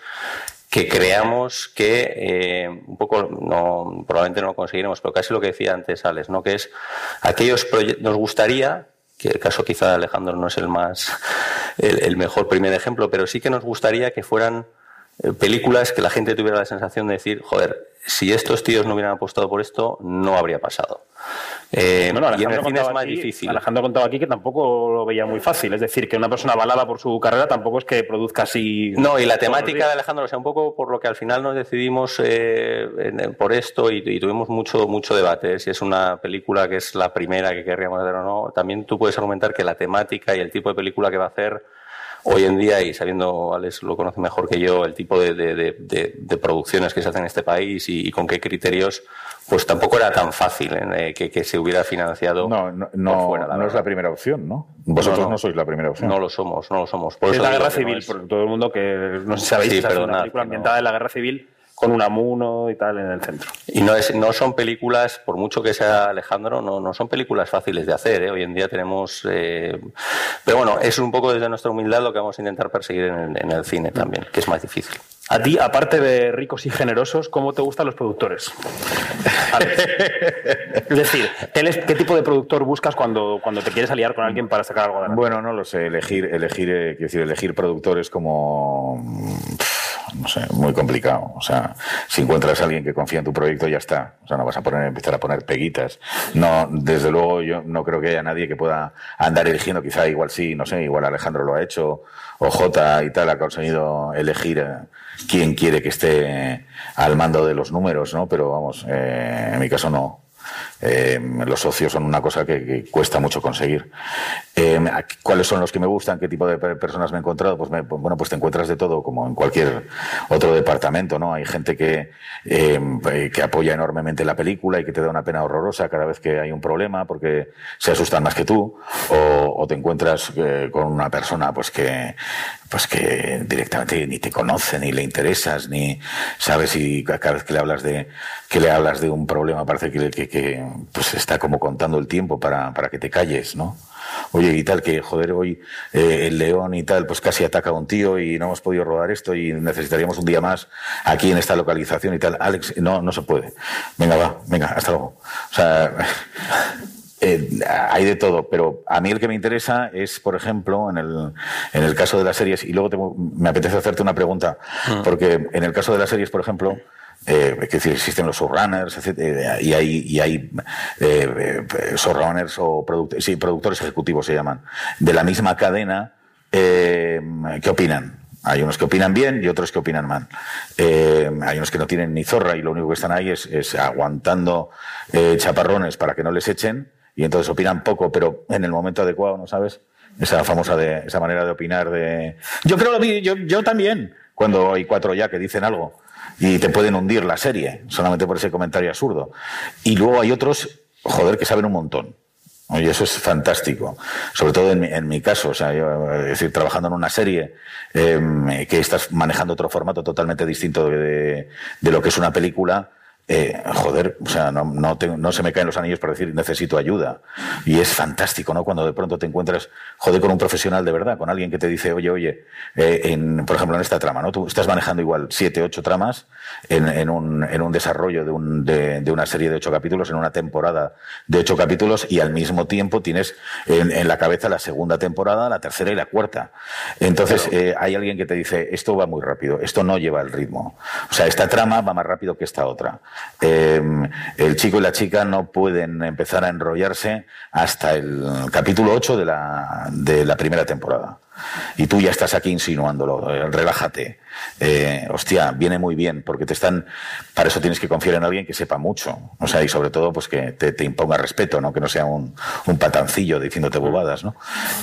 que creamos que eh, un poco no, probablemente no lo conseguiremos, pero casi lo que decía antes Alex, ¿no? que es aquellos nos gustaría, que el caso quizá de Alejandro no es el más, el, el mejor primer ejemplo, pero sí que nos gustaría que fueran eh, películas que la gente tuviera la sensación de decir, joder, si estos tíos no hubieran apostado por esto, no habría pasado. Eh, Bueno, y en el Alejandro cine es más aquí- difícil. Alejandro contaba aquí que tampoco lo veía muy fácil. Es decir, que una persona avalada por su carrera tampoco es que produzca así. No, y la temática de Alejandro, o sea, un poco por lo que al final nos decidimos eh, en- por esto y, y tuvimos mucho mucho debate, ¿eh? si es una película que es la primera que querríamos hacer o no. También tú puedes argumentar que la temática y el tipo de película que va a hacer hoy en día, y sabiendo, Alex lo conoce mejor que yo, el tipo de, de- de- de- de producciones que se hacen en este país y, y con qué criterios, pues tampoco era tan fácil eh, que, que se hubiera financiado No, no, por no, fuera, la no es la primera opción, ¿no? Vosotros No, sois la primera opción. No lo somos, no lo somos. Por Es eso la guerra civil, es- por todo el mundo que no sabéis, Sí, esa es una película ambientada en la guerra civil con un amuno y tal en el centro. Y no, es, no son películas, por mucho que sea Alejandro, no, no son películas fáciles de hacer. ¿eh? Hoy en día tenemos. eh, Pero bueno, es un poco desde nuestra humildad lo que vamos a intentar perseguir en el, en el cine también, que es más difícil. A ti, aparte de ricos y generosos, ¿cómo te gustan los productores? Es decir, ¿qué, les- qué tipo de productor buscas cuando, cuando te quieres aliar con alguien para sacar algo adelante? Bueno, no lo sé. Elegir, elegir, eh, quiero decir, elegir productores como, no sé, muy complicado. O sea, si encuentras a alguien que confía en tu proyecto, ya está. O sea, no vas a poner, empezar a poner peguitas. No, desde luego, yo no creo que haya nadie que pueda andar eligiendo. Quizá igual sí, no sé, igual Alejandro lo ha hecho o J y tal ha conseguido elegir eh, quién quiere que esté al mando de los números, ¿no? Pero vamos, eh, en mi caso no. Eh, los socios son una cosa que, cuesta mucho conseguir. Eh, ¿Cuáles son los que me gustan? ¿Qué tipo de pe- personas me he encontrado? Pues me- bueno, pues te encuentras de todo, como en cualquier otro departamento, ¿no? Hay gente que, eh, que apoya enormemente la película y que te da una pena horrorosa cada vez que hay un problema porque se asustan más que tú, o, o te encuentras con una persona pues que pues que directamente ni te conoce, ni le interesas, ni sabes y cada vez que le hablas de que le hablas de un problema parece que, que, que, pues está como contando el tiempo para, para que te calles, ¿no? Oye, y tal, que joder, hoy eh, el león y tal, pues casi ataca a un tío y no hemos podido rodar esto y necesitaríamos un día más aquí en esta localización y tal. Alex, no, no se puede. Venga, va, venga, hasta luego. O sea, eh, hay de todo, pero a mí el que me interesa es, por ejemplo, en el, en el caso de las series, y luego tengo- me apetece hacerte una pregunta, porque en el caso de las series, por ejemplo, eh, es decir, existen los showrunners, etcétera, y hay, y hay eh, eh, showrunners o product- sí, productores ejecutivos se llaman, de la misma cadena, eh, ¿qué opinan? Hay unos que opinan bien y otros que opinan mal. Eh, hay unos que no tienen ni zorra y lo único que están ahí es, es aguantando eh, chaparrones para que no les echen y entonces opinan poco, pero en el momento adecuado, ¿no sabes? Esa famosa esa manera de opinar de yo creo lo vi, yo, yo también, cuando hay cuatro ya que dicen algo y te pueden hundir la serie solamente por ese comentario absurdo. Y luego hay otros, joder, que saben un montón. Oye, eso es fantástico. Sobre todo en mi, en mi caso, o sea, yo, es decir, trabajando en una serie eh, que estás manejando otro formato totalmente distinto de, de lo que es una película, eh, joder, o sea, no, no, tengo- no se me caen los anillos para decir necesito ayuda. Y es fantástico, ¿no? Cuando de pronto te encuentras, joder, con un profesional de verdad, con alguien que te dice, oye, oye, eh, en, por ejemplo, en esta trama, ¿no? Tú estás manejando igual siete, ocho tramas en, en un, en un desarrollo de, un, de, de una serie de ocho capítulos, en una temporada de ocho capítulos, y al mismo tiempo tienes en, en la cabeza la segunda temporada, la tercera y la cuarta. Entonces, eh, hay alguien que te dice, esto va muy rápido, esto no lleva el ritmo. O sea, esta trama va más rápido que esta otra. Eh, el chico y la chica no pueden empezar a enrollarse hasta el capítulo 8 de la, de la primera temporada. Y tú ya estás aquí insinuándolo, eh, relájate. Eh, hostia, viene muy bien, porque te están. Para eso tienes que confiar en alguien que sepa mucho. O sea, y sobre todo, pues que te, te imponga respeto, ¿no? Que no sea un, un patancillo diciéndote bobadas, ¿no?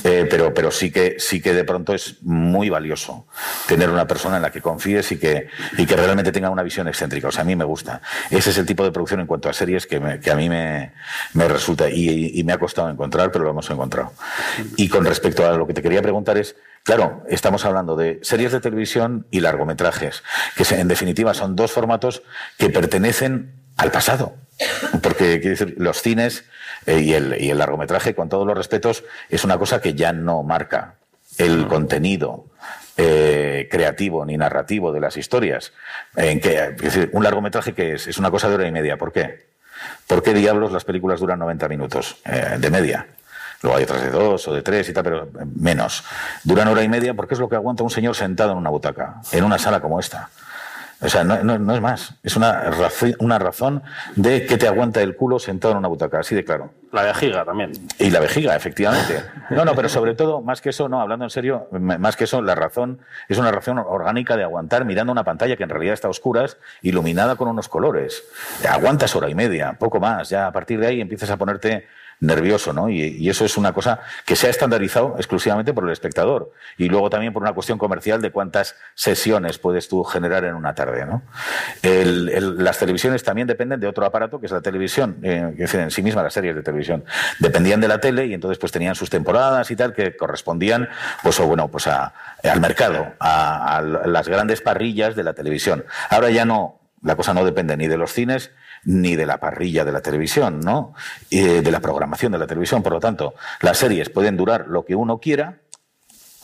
Eh, pero, pero sí que, sí que de pronto es muy valioso tener una persona en la que confíes y que, y que realmente tenga una visión excéntrica. O sea, a mí me gusta. Ese es el tipo de producción en cuanto a series que, me- que a mí me, me resulta y, y me ha costado encontrar, pero lo hemos encontrado. Y con respecto a lo que te quería preguntar es, claro, estamos hablando de series de televisión y largometrajes, que en definitiva son dos formatos que pertenecen al pasado. Porque quiero decir, los cines eh, y, el, y el largometraje, con todos los respetos, es una cosa que ya no marca el contenido eh, creativo ni narrativo de las historias. En que, es decir, un largometraje que es, es una cosa de hora y media. ¿Por qué? ¿Por qué diablos las películas duran 90 minutos eh, de media? Luego hay otras de dos o de tres y tal, pero menos. Duran hora y media porque es lo que aguanta un señor sentado en una butaca, en una sala como esta. O sea, no, es más. Es una, una razón de que te aguanta el culo sentado en una butaca, así de claro. La vejiga también. Y la vejiga, efectivamente. No, no, pero sobre todo, más que eso, no, hablando en serio, más que eso, la razón es una razón orgánica de aguantar mirando una pantalla que en realidad está a oscuras, iluminada con unos colores. Aguantas hora y media, poco más. Ya a partir de ahí empiezas a ponerte nervioso, ¿no? Y, eso es una cosa que se ha estandarizado exclusivamente por el espectador. Y luego también por una cuestión comercial de cuántas sesiones puedes tú generar en una tarde, ¿no? El- las televisiones también dependen de otro aparato, que es la televisión, eh, que es en sí misma las series de televisión. Dependían de la tele y entonces pues tenían sus temporadas y tal que correspondían, pues o bueno, pues a- al mercado, a, a las grandes parrillas de la televisión. Ahora ya no, la cosa no depende ni de los cines ni de la parrilla de la televisión, ¿no? Eh, de la programación de la televisión. Por lo tanto, las series pueden durar lo que uno quiera,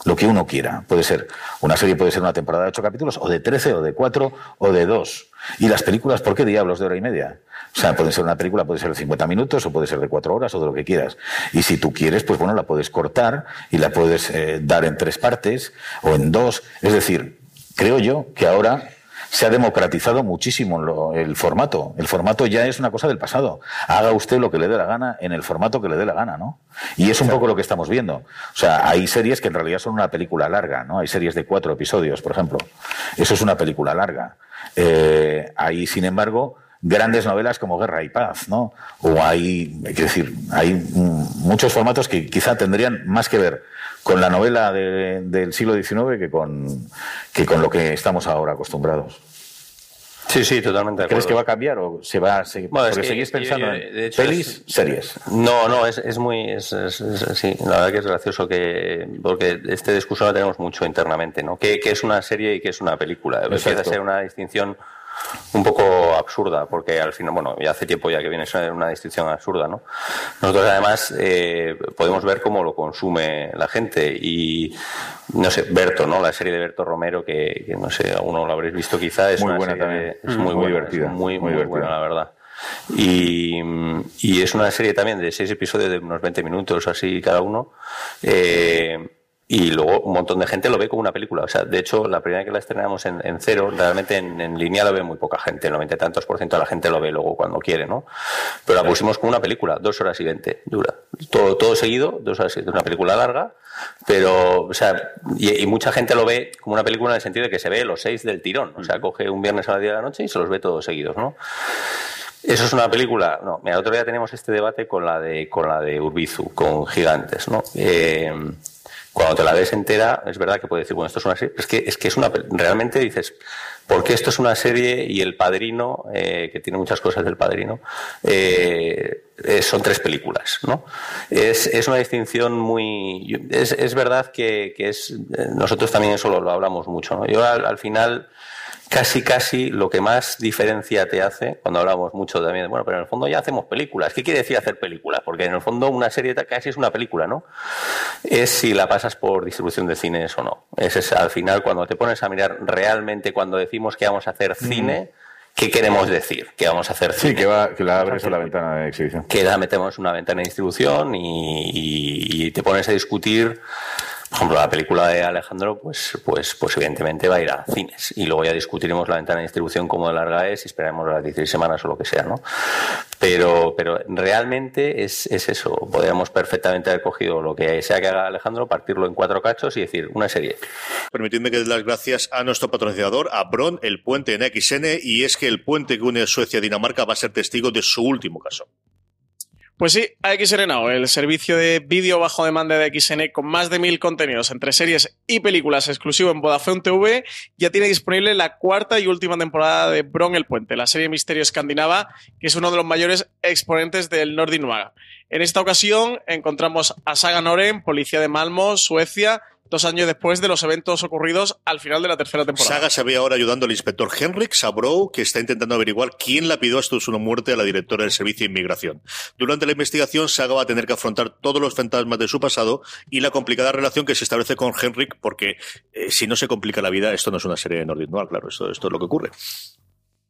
lo que uno quiera. Puede ser, una serie puede ser una temporada de ocho capítulos, o de trece, o de cuatro, o de dos. Y las películas, ¿por qué diablos de hora y media? O sea, puede ser una película, puede ser de 50 minutos, o puede ser de cuatro horas, o de lo que quieras. Y si tú quieres, pues bueno, la puedes cortar y la puedes eh, dar en tres partes, o en dos. Es decir, creo yo que ahora se ha democratizado muchísimo el formato. El formato ya es una cosa del pasado. Haga usted lo que le dé la gana en el formato que le dé la gana, ¿no? Y es un poco lo que estamos viendo. O sea, hay series que en realidad son una película larga, ¿no? Hay series de cuatro episodios, por ejemplo. Eso es una película larga. Eh, hay, sin embargo, grandes novelas como Guerra y Paz, ¿no? O hay, hay que decir, hay muchos formatos que quizá tendrían más que ver con la novela de- del siglo XIX que con, que con lo que estamos ahora acostumbrados. Sí, sí, totalmente de ¿Crees que va a cambiar o se va a seguir? Bueno, es Porque que seguís pensando yo- en hecho, pelis, es- series. No, no, es, es muy. Es, sí, la verdad que es gracioso que. Porque este discurso lo tenemos mucho internamente, ¿no? ¿Qué, qué es una serie y qué es una película? Empieza a ser una distinción un poco absurda, porque al final, bueno, ya hace tiempo ya que viene una distinción absurda, ¿no? Nosotros además eh, podemos ver cómo lo consume la gente y, no sé, Berto, ¿no? La serie de Berto Romero, que, que no sé, alguno lo habréis visto quizá, es Muy una buena serie también. de- es Mm. muy, Muy divertida, muy, muy muy, divertida. buena, la verdad. Y, y es una serie también de seis episodios de unos 20 minutos así cada uno. Eh, y luego un montón de gente lo ve como una película. O sea, de hecho, la primera vez que la estrenamos en, en cero, realmente en, en línea lo ve muy poca gente. El 90 y tantos por ciento de la gente lo ve luego cuando quiere, ¿no? Pero la pusimos como una película, dos horas y veinte dura. Todo, todo seguido, dos horas y veinte. Una película larga, pero, o sea, y, y mucha gente lo ve como una película en el sentido de que se ve los seis del tirón. O sea, coge un viernes a las 10 de la noche y se los ve todos seguidos, ¿no? ¿Eso es una película? No. Mira, el otro día teníamos este debate con la de, con la de Urbizu, con Gigantes, ¿no? Eh, cuando te la ves entera, es verdad que puedes decir, bueno, esto es una serie, es que es, que es una, realmente dices, ¿por qué esto es una serie y El Padrino, eh, que tiene muchas cosas del Padrino, eh, eh, son tres películas, ¿no? Es, es una distinción muy... Es, es verdad que, que es... eh, Nosotros también eso lo, lo hablamos mucho, ¿no? Yo al, al final casi, casi lo que más diferencia te hace, cuando hablamos mucho también, bueno, pero en el fondo ya hacemos películas. ¿Qué quiere decir hacer películas? Porque en el fondo una serie casi es una película, ¿no? Es si la pasas por distribución de cines o no. Ese es al final cuando te pones a mirar realmente cuando decimos que vamos a hacer cine. ¿Qué queremos decir? Que vamos a hacer Sí, que, va, que la abres a la ventana de exhibición. Que la metemos una ventana de distribución y, y te pones a discutir ejemplo, la película de Alejandro, pues, pues, pues evidentemente va a ir a cines. Y luego ya discutiremos la ventana de distribución, cómo de larga es, y esperaremos las 16 semanas o lo que sea, ¿no? Pero, pero realmente es, es eso. Podríamos perfectamente haber cogido lo que sea que haga Alejandro, partirlo en cuatro cachos y decir una serie. Permitidme que dé las gracias a nuestro patrocinador, a Bron, el puente en XN, y es que el puente que une Suecia a Dinamarca va a ser testigo de su último caso. Pues sí, AXN Now, el servicio de vídeo bajo demanda de XN con más de mil contenidos entre series y películas exclusivo en Vodafone TV, ya tiene disponible la cuarta y última temporada de Bron el Puente, la serie Misterio Escandinava, que es uno de los mayores exponentes del Nordic. En esta ocasión encontramos a Saga Noren, policía de Malmo, Suecia, dos años después de los eventos ocurridos al final de la tercera temporada. Saga se ve ahora ayudando al inspector Henrik Sabrow, que está intentando averiguar quién la pidió hasta su muerte a la directora del Servicio de Inmigración. Durante la investigación, Saga va a tener que afrontar todos los fantasmas de su pasado y la complicada relación que se establece con Henrik, porque eh, si no se complica la vida, esto no es una serie de Nordic Noir, claro, esto, esto es lo que ocurre.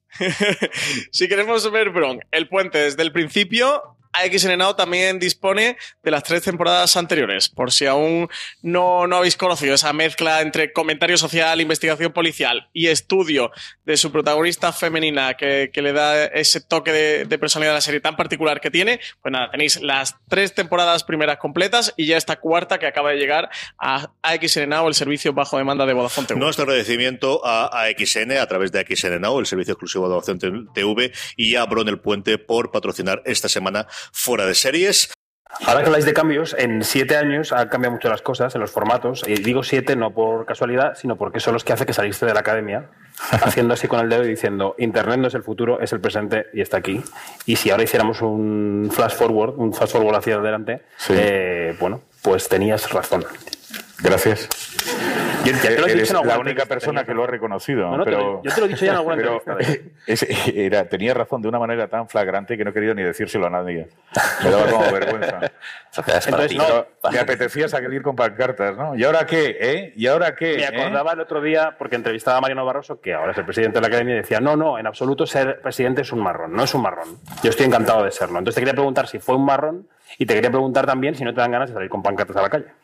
si queremos ver Bron, el puente desde el principio, AXN Now también dispone de las tres temporadas anteriores, por si aún no, no habéis conocido esa mezcla entre comentario social, investigación policial y estudio de su protagonista femenina que, que le da ese toque de, personalidad a la serie tan particular que tiene. Pues nada, tenéis las tres temporadas primeras completas y ya esta cuarta que acaba de llegar a AXN Now, el servicio bajo demanda de Vodafone TV. Nuestro agradecimiento a AXN a través de AXN el servicio exclusivo de Vodafone TV y a Bron el Puente por patrocinar esta semana fuera de series. Ahora que habláis de cambios, en siete años han cambiado mucho las cosas en los formatos. Y digo siete no por casualidad, sino porque son los que hace que saliste de la academia, haciendo así con el dedo y diciendo, Internet no es el futuro, es el presente y está aquí. Y si ahora hiciéramos un flash forward, un flash forward hacia adelante, sí. eh, bueno, pues tenías razón. Gracias. Yo, ya te lo he Eres dicho en la única persona que lo ha reconocido. No, no, te pero, lo- yo te lo he dicho ya en alguna pero, entrevista, ¿eh? es- era, tenía razón de una manera tan flagrante que no he querido ni decírselo a nadie. Me daba como vergüenza. Entonces, no, me apetecía salir con pancartas, ¿no? ¿Y ahora qué? ¿Eh? ¿Y ahora qué? Me ¿Eh? acordaba el otro día, porque entrevistaba a Mariano Barroso, que ahora es el presidente de la academia, y decía: No, no, en absoluto ser presidente es un marrón, no es un marrón. Yo estoy encantado de serlo. Entonces te quería preguntar si fue un marrón y te quería preguntar también si no te dan ganas de salir con pancartas a la calle.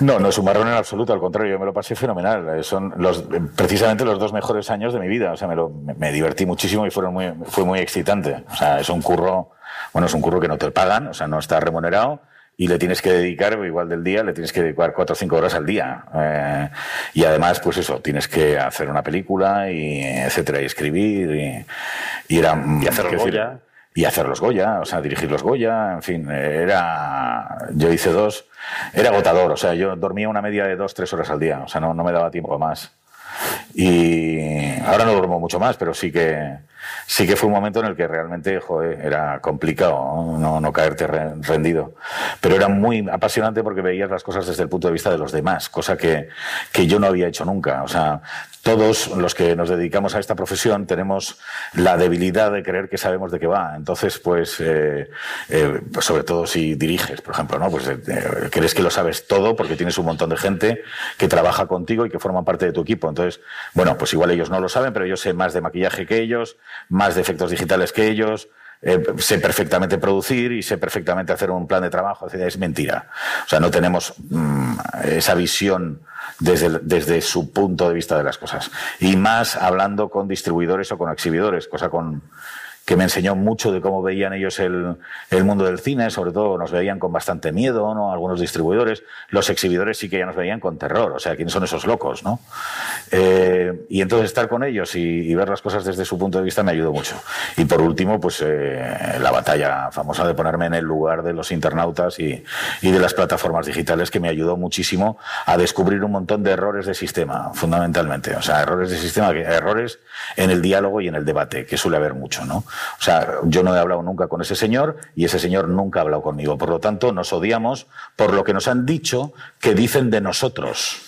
No, no es un marrón en absoluto, al contrario, yo me lo pasé fenomenal. Eh, Son los, eh, precisamente los dos mejores años de mi vida. O sea, me, lo, me, divertí muchísimo y fueron muy, fue muy excitante. O sea, es un curro, bueno, es un curro que no te pagan, o sea, no está remunerado y le tienes que dedicar, igual del día, le tienes que dedicar cuatro o cinco horas al día. Eh, y además, pues eso, tienes que hacer una película y etcétera, y escribir y, y era... Y hacer. Y hacer los Goya, o sea, dirigir los Goya, en fin, era, yo hice dos, era agotador, o sea, yo dormía una media de dos, tres horas al día, o sea, no, no me daba tiempo más. Y ahora no duermo mucho más, pero sí que, sí que fue un momento en el que realmente, joder, era complicado ¿no? no, caerte re- rendido. Pero era muy apasionante porque veías las cosas desde el punto de vista de los demás, cosa que, que yo no había hecho nunca. O sea, todos los que nos dedicamos a esta profesión tenemos la debilidad de creer que sabemos de qué va. Entonces, pues, eh, eh, sobre todo si diriges, por ejemplo, ¿no? Pues eh, crees que lo sabes todo porque tienes un montón de gente que trabaja contigo y que forman parte de tu equipo. Entonces, bueno, pues igual ellos no lo saben, pero yo sé más de maquillaje que ellos, más de efectos digitales que ellos. sé perfectamente producir y sé perfectamente hacer un plan de trabajo. Es mentira. O sea, no tenemos mm, esa visión desde, desde su punto de vista de las cosas. Y más hablando con distribuidores o con exhibidores, cosa con que me enseñó mucho de cómo veían ellos el, mundo del cine, sobre todo nos veían con bastante miedo, ¿no? Algunos distribuidores, los exhibidores sí que ya nos veían con terror, o sea, ¿quiénes son esos locos, no? Eh, y entonces estar con ellos y, ver las cosas desde su punto de vista me ayudó mucho. Y por último, pues eh, la batalla famosa de ponerme en el lugar de los internautas y, y de las plataformas digitales que me ayudó muchísimo a descubrir un montón de errores de sistema, fundamentalmente. O sea, errores de sistema, errores en el diálogo y en el debate, que suele haber mucho, ¿no? O sea, yo no he hablado nunca con ese señor y ese señor nunca ha hablado conmigo. Por lo tanto, nos odiamos por lo que nos han dicho que dicen de nosotros.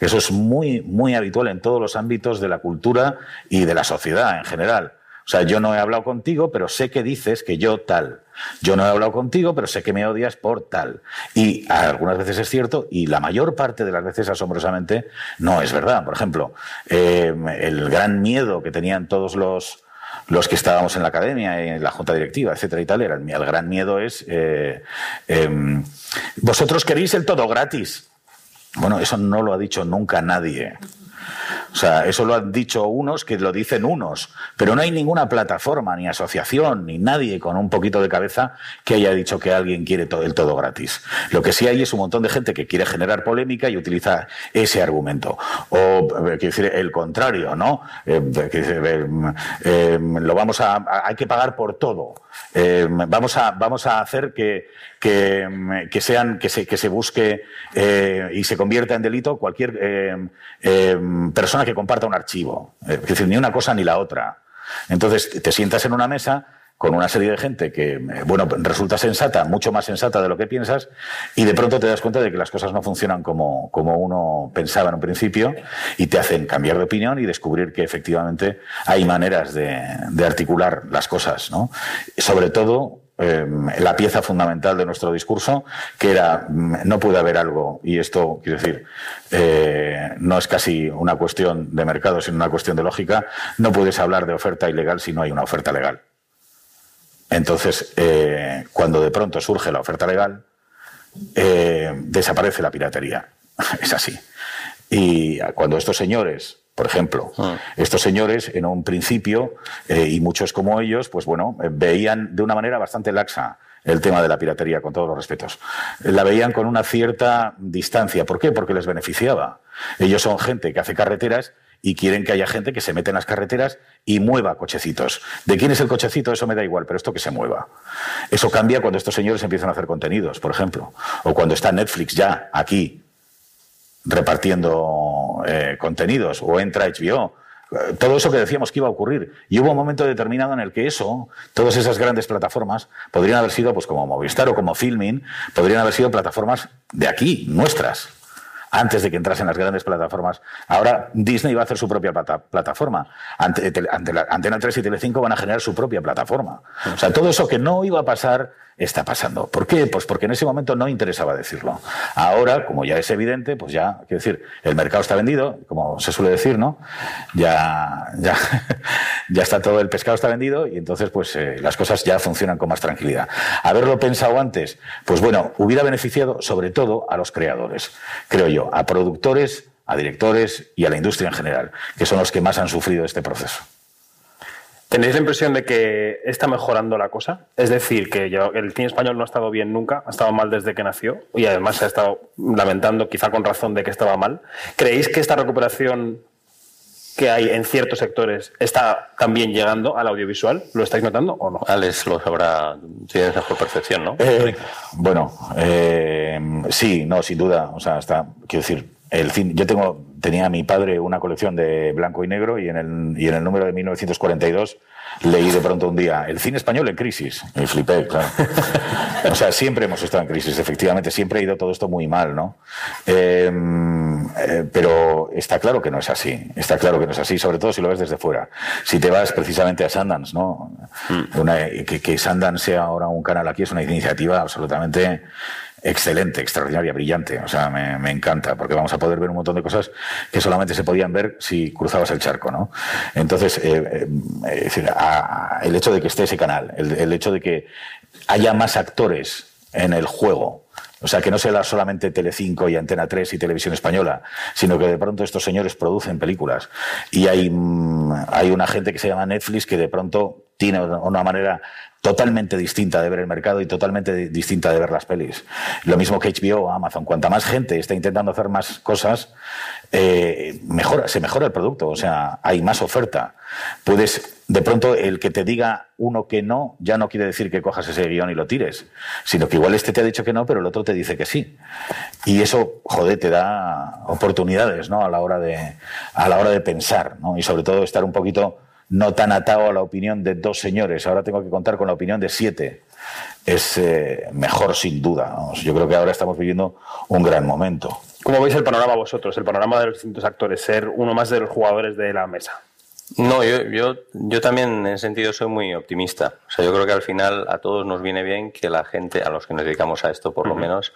Eso es muy, muy habitual en todos los ámbitos de la cultura y de la sociedad en general. O sea, yo no he hablado contigo, pero sé que dices que yo tal. Yo no he hablado contigo, pero sé que me odias por tal. Y algunas veces es cierto, y la mayor parte de las veces, asombrosamente, no es verdad. Por ejemplo, eh, el gran miedo que tenían todos los, los que estábamos en la academia, en la junta directiva, etcétera y tal, era el, gran miedo es eh, em, vosotros queréis el todo gratis. Bueno, eso no lo ha dicho nunca nadie. O sea, eso lo han dicho unos que lo dicen unos, pero no hay ninguna plataforma, ni asociación, ni nadie con un poquito de cabeza que haya dicho que alguien quiere todo, el todo gratis. Lo que sí hay es un montón de gente que quiere generar polémica y utiliza ese argumento. O, eh, quiero decir, el contrario, ¿no? Eh, eh, lo vamos a, hay que pagar por todo. Eh, vamos, a, vamos a hacer que, que, sean, que se, que se busque eh, y se convierta en delito cualquier eh, persona que comparta un archivo. Es decir, ni una cosa ni la otra. Entonces, te sientas en una mesa con una serie de gente que, bueno, resulta sensata, mucho más sensata de lo que piensas, y de pronto te das cuenta de que las cosas no funcionan como, como uno pensaba en un principio, y te hacen cambiar de opinión y descubrir que efectivamente hay maneras de, de articular las cosas, ¿no? Sobre todo, eh, la pieza fundamental de nuestro discurso, que era no puede haber algo, y esto quiero decir, eh, no es casi una cuestión de mercado, sino una cuestión de lógica, no puedes hablar de oferta ilegal si no hay una oferta legal. Entonces, eh, cuando de pronto surge la oferta legal, eh, desaparece la piratería. es así. Y cuando estos señores, por ejemplo, Ah. estos señores en un principio, eh, y muchos como ellos, pues bueno, veían de una manera bastante laxa el tema de la piratería, con todos los respetos. La veían con una cierta distancia. ¿Por qué? Porque les beneficiaba. Ellos son gente que hace carreteras y quieren que haya gente que se mete en las carreteras y mueva cochecitos. ¿De quién es el cochecito? Eso me da igual, pero esto que se mueva. Eso cambia cuando estos señores empiezan a hacer contenidos, por ejemplo. O cuando está Netflix ya aquí repartiendo eh, contenidos, o entra HBO. Todo eso que decíamos que iba a ocurrir. Y hubo un momento determinado en el que eso, todas esas grandes plataformas, podrían haber sido, pues como Movistar o como Filmin, podrían haber sido plataformas de aquí, nuestras antes de que entrasen las grandes plataformas. Ahora Disney va a hacer su propia plata- plataforma. Ante, ante la- Antena 3 y Telecinco van a generar su propia plataforma. O sea, todo eso que no iba a pasar está pasando. ¿Por qué? Pues porque en ese momento no interesaba decirlo. Ahora, como ya es evidente, pues ya, quiero decir, el mercado está vendido, como se suele decir, ¿no? Ya, ya, ya está todo el pescado está vendido y entonces pues eh, las cosas ya funcionan con más tranquilidad. Haberlo pensado antes, pues bueno, hubiera beneficiado sobre todo a los creadores, creo yo, a productores, a directores y a la industria en general, que son los que más han sufrido este proceso. ¿Tenéis la impresión de que está mejorando la cosa? Es decir, que yo- el cine español no ha estado bien nunca, ha estado mal desde que nació y además se ha estado lamentando, quizá con razón, de que estaba mal. ¿Creéis que esta recuperación que hay en ciertos sectores está también llegando al audiovisual? ¿Lo estáis notando o no? Alex lo sabrá, tienes mejor percepción, ¿no? Eh, bueno, eh, sí, no, sin duda. O sea, está, quiero decir, el cine, yo tengo, tenía mi padre una colección de blanco y negro y en el, y en el número de 1942 leí de pronto un día el cine español en crisis. Y flipé, claro. O sea, siempre hemos estado en crisis, efectivamente, siempre ha ido todo esto muy mal, ¿no? Eh, eh, pero está claro que no es así, está claro que no es así, sobre todo si lo ves desde fuera. Si te vas precisamente a Sundance, ¿no? Una- que, que Sundance sea ahora un canal aquí es una iniciativa absolutamente excelente, extraordinaria, brillante. O sea, me, me encanta, porque vamos a poder ver un montón de cosas que solamente se podían ver si cruzabas el charco, ¿no? Entonces, eh, eh, es decir, a- a- el hecho de que esté ese canal, el, el hecho de que haya más actores en el juego, o sea, que no sea solamente Telecinco y Antena 3 y Televisión Española, sino que de pronto estos señores producen películas. Y hay, mm, hay una gente que se llama Netflix que de pronto tiene una manera totalmente distinta de ver el mercado y totalmente di- distinta de ver las pelis. Lo mismo que HBO, Amazon. Cuanta más gente está intentando hacer más cosas, eh, mejora, se mejora el producto. O sea, hay más oferta. Puedes, de pronto, el que te diga uno que no, ya no quiere decir que cojas ese guion y lo tires, sino que igual este te ha dicho que no, pero el otro te dice que sí. Y eso, joder, te da oportunidades, ¿no? A la hora de, a la hora de pensar, ¿no? Y sobre todo estar un poquito no tan atado a la opinión de dos señores. Ahora tengo que contar con la opinión de siete. Es eh, mejor sin duda. Yo creo que ahora estamos viviendo un gran momento. ¿Cómo veis el panorama vosotros, el panorama de los distintos actores, ser uno más de los jugadores de la mesa? No, yo, yo, yo también en ese sentido soy muy optimista. O sea, yo creo que al final a todos nos viene bien que la gente, a los que nos dedicamos a esto por lo menos,